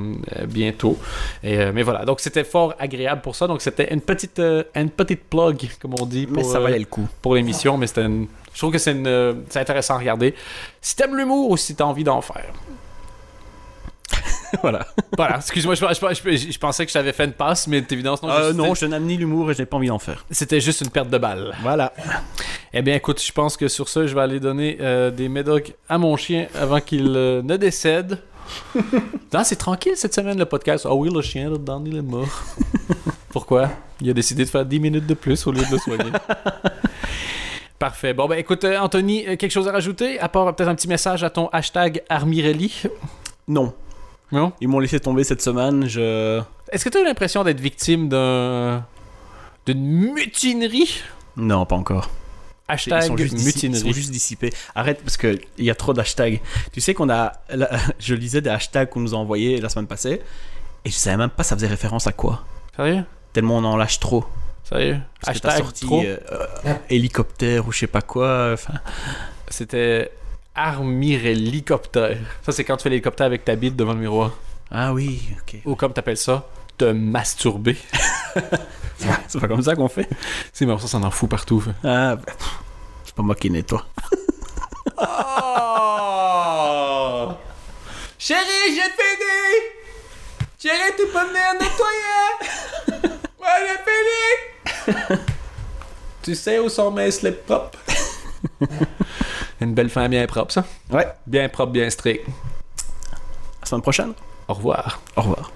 bientôt. Et, mais voilà. Donc c'était fort agréable pour ça. Donc c'était une petite, une petite plug, comme on dit. Mais ça valait le coup. pour l'émission, mais c'était une- Je trouve que c'est une... euh, intéressant à regarder. Si t'aimes l'humour ou si t'as envie d'en faire. voilà. Voilà, excuse-moi, je, je- je- je pensais que je t'avais fait une passe, mais d'évidence, non. Euh, je- non, je n'aime ni l'humour et j'ai pas envie d'en faire. C'était juste une perte de balle. Voilà. Eh bien, écoute, je pense que sur ça, je vais aller donner euh, des médocs à mon chien avant qu'il euh, ne décède. Non, c'est tranquille cette semaine le podcast. Ah oui, le chien de Danny il est mort. Pourquoi? Il a décidé de faire 10 minutes de plus au lieu de le soigner. Parfait. Bon, ben écoute, euh, Anthony, euh, quelque chose à rajouter À part peut-être un petit message à ton hashtag Armirelli? Non. Non? Ils m'ont laissé tomber cette semaine. Je. Est-ce que tu as l'impression d'être victime d'un. d'une mutinerie? Non, pas encore. Ils Hashtag sont, juste dissi- ils mutinerie. sont juste dissipés. Arrête parce que il y a trop d'hashtags. Tu sais qu'on a, là, je lisais des hashtags qu'on nous a envoyés la semaine passée et je savais même pas ça faisait référence à quoi. Sérieux? Tellement on en lâche trop. Sérieux Parce que t'as Hashtag sorti trop. euh, euh, hélicoptère ou je sais pas quoi. Enfin, C'était Armirhélicoptère. Ça, c'est quand tu fais l'hélicoptère avec ta bite devant le miroir. ah oui, ok. Ou comme t'appelles ça, te masturber. C'est pas comme ça qu'on fait. C'est bon, ça, ça en fout partout. fait. Ah, bah, pff, c'est pas moi qui nettoie. Oh! Chérie, j'ai fini! Chérie, tu peux venir nettoyer! Ouais, j'ai fini! Tu sais où sont mes slips propres? Une belle fin bien propre, ça. Ouais. Bien propre, bien strict. La semaine prochaine. Au revoir. Au revoir.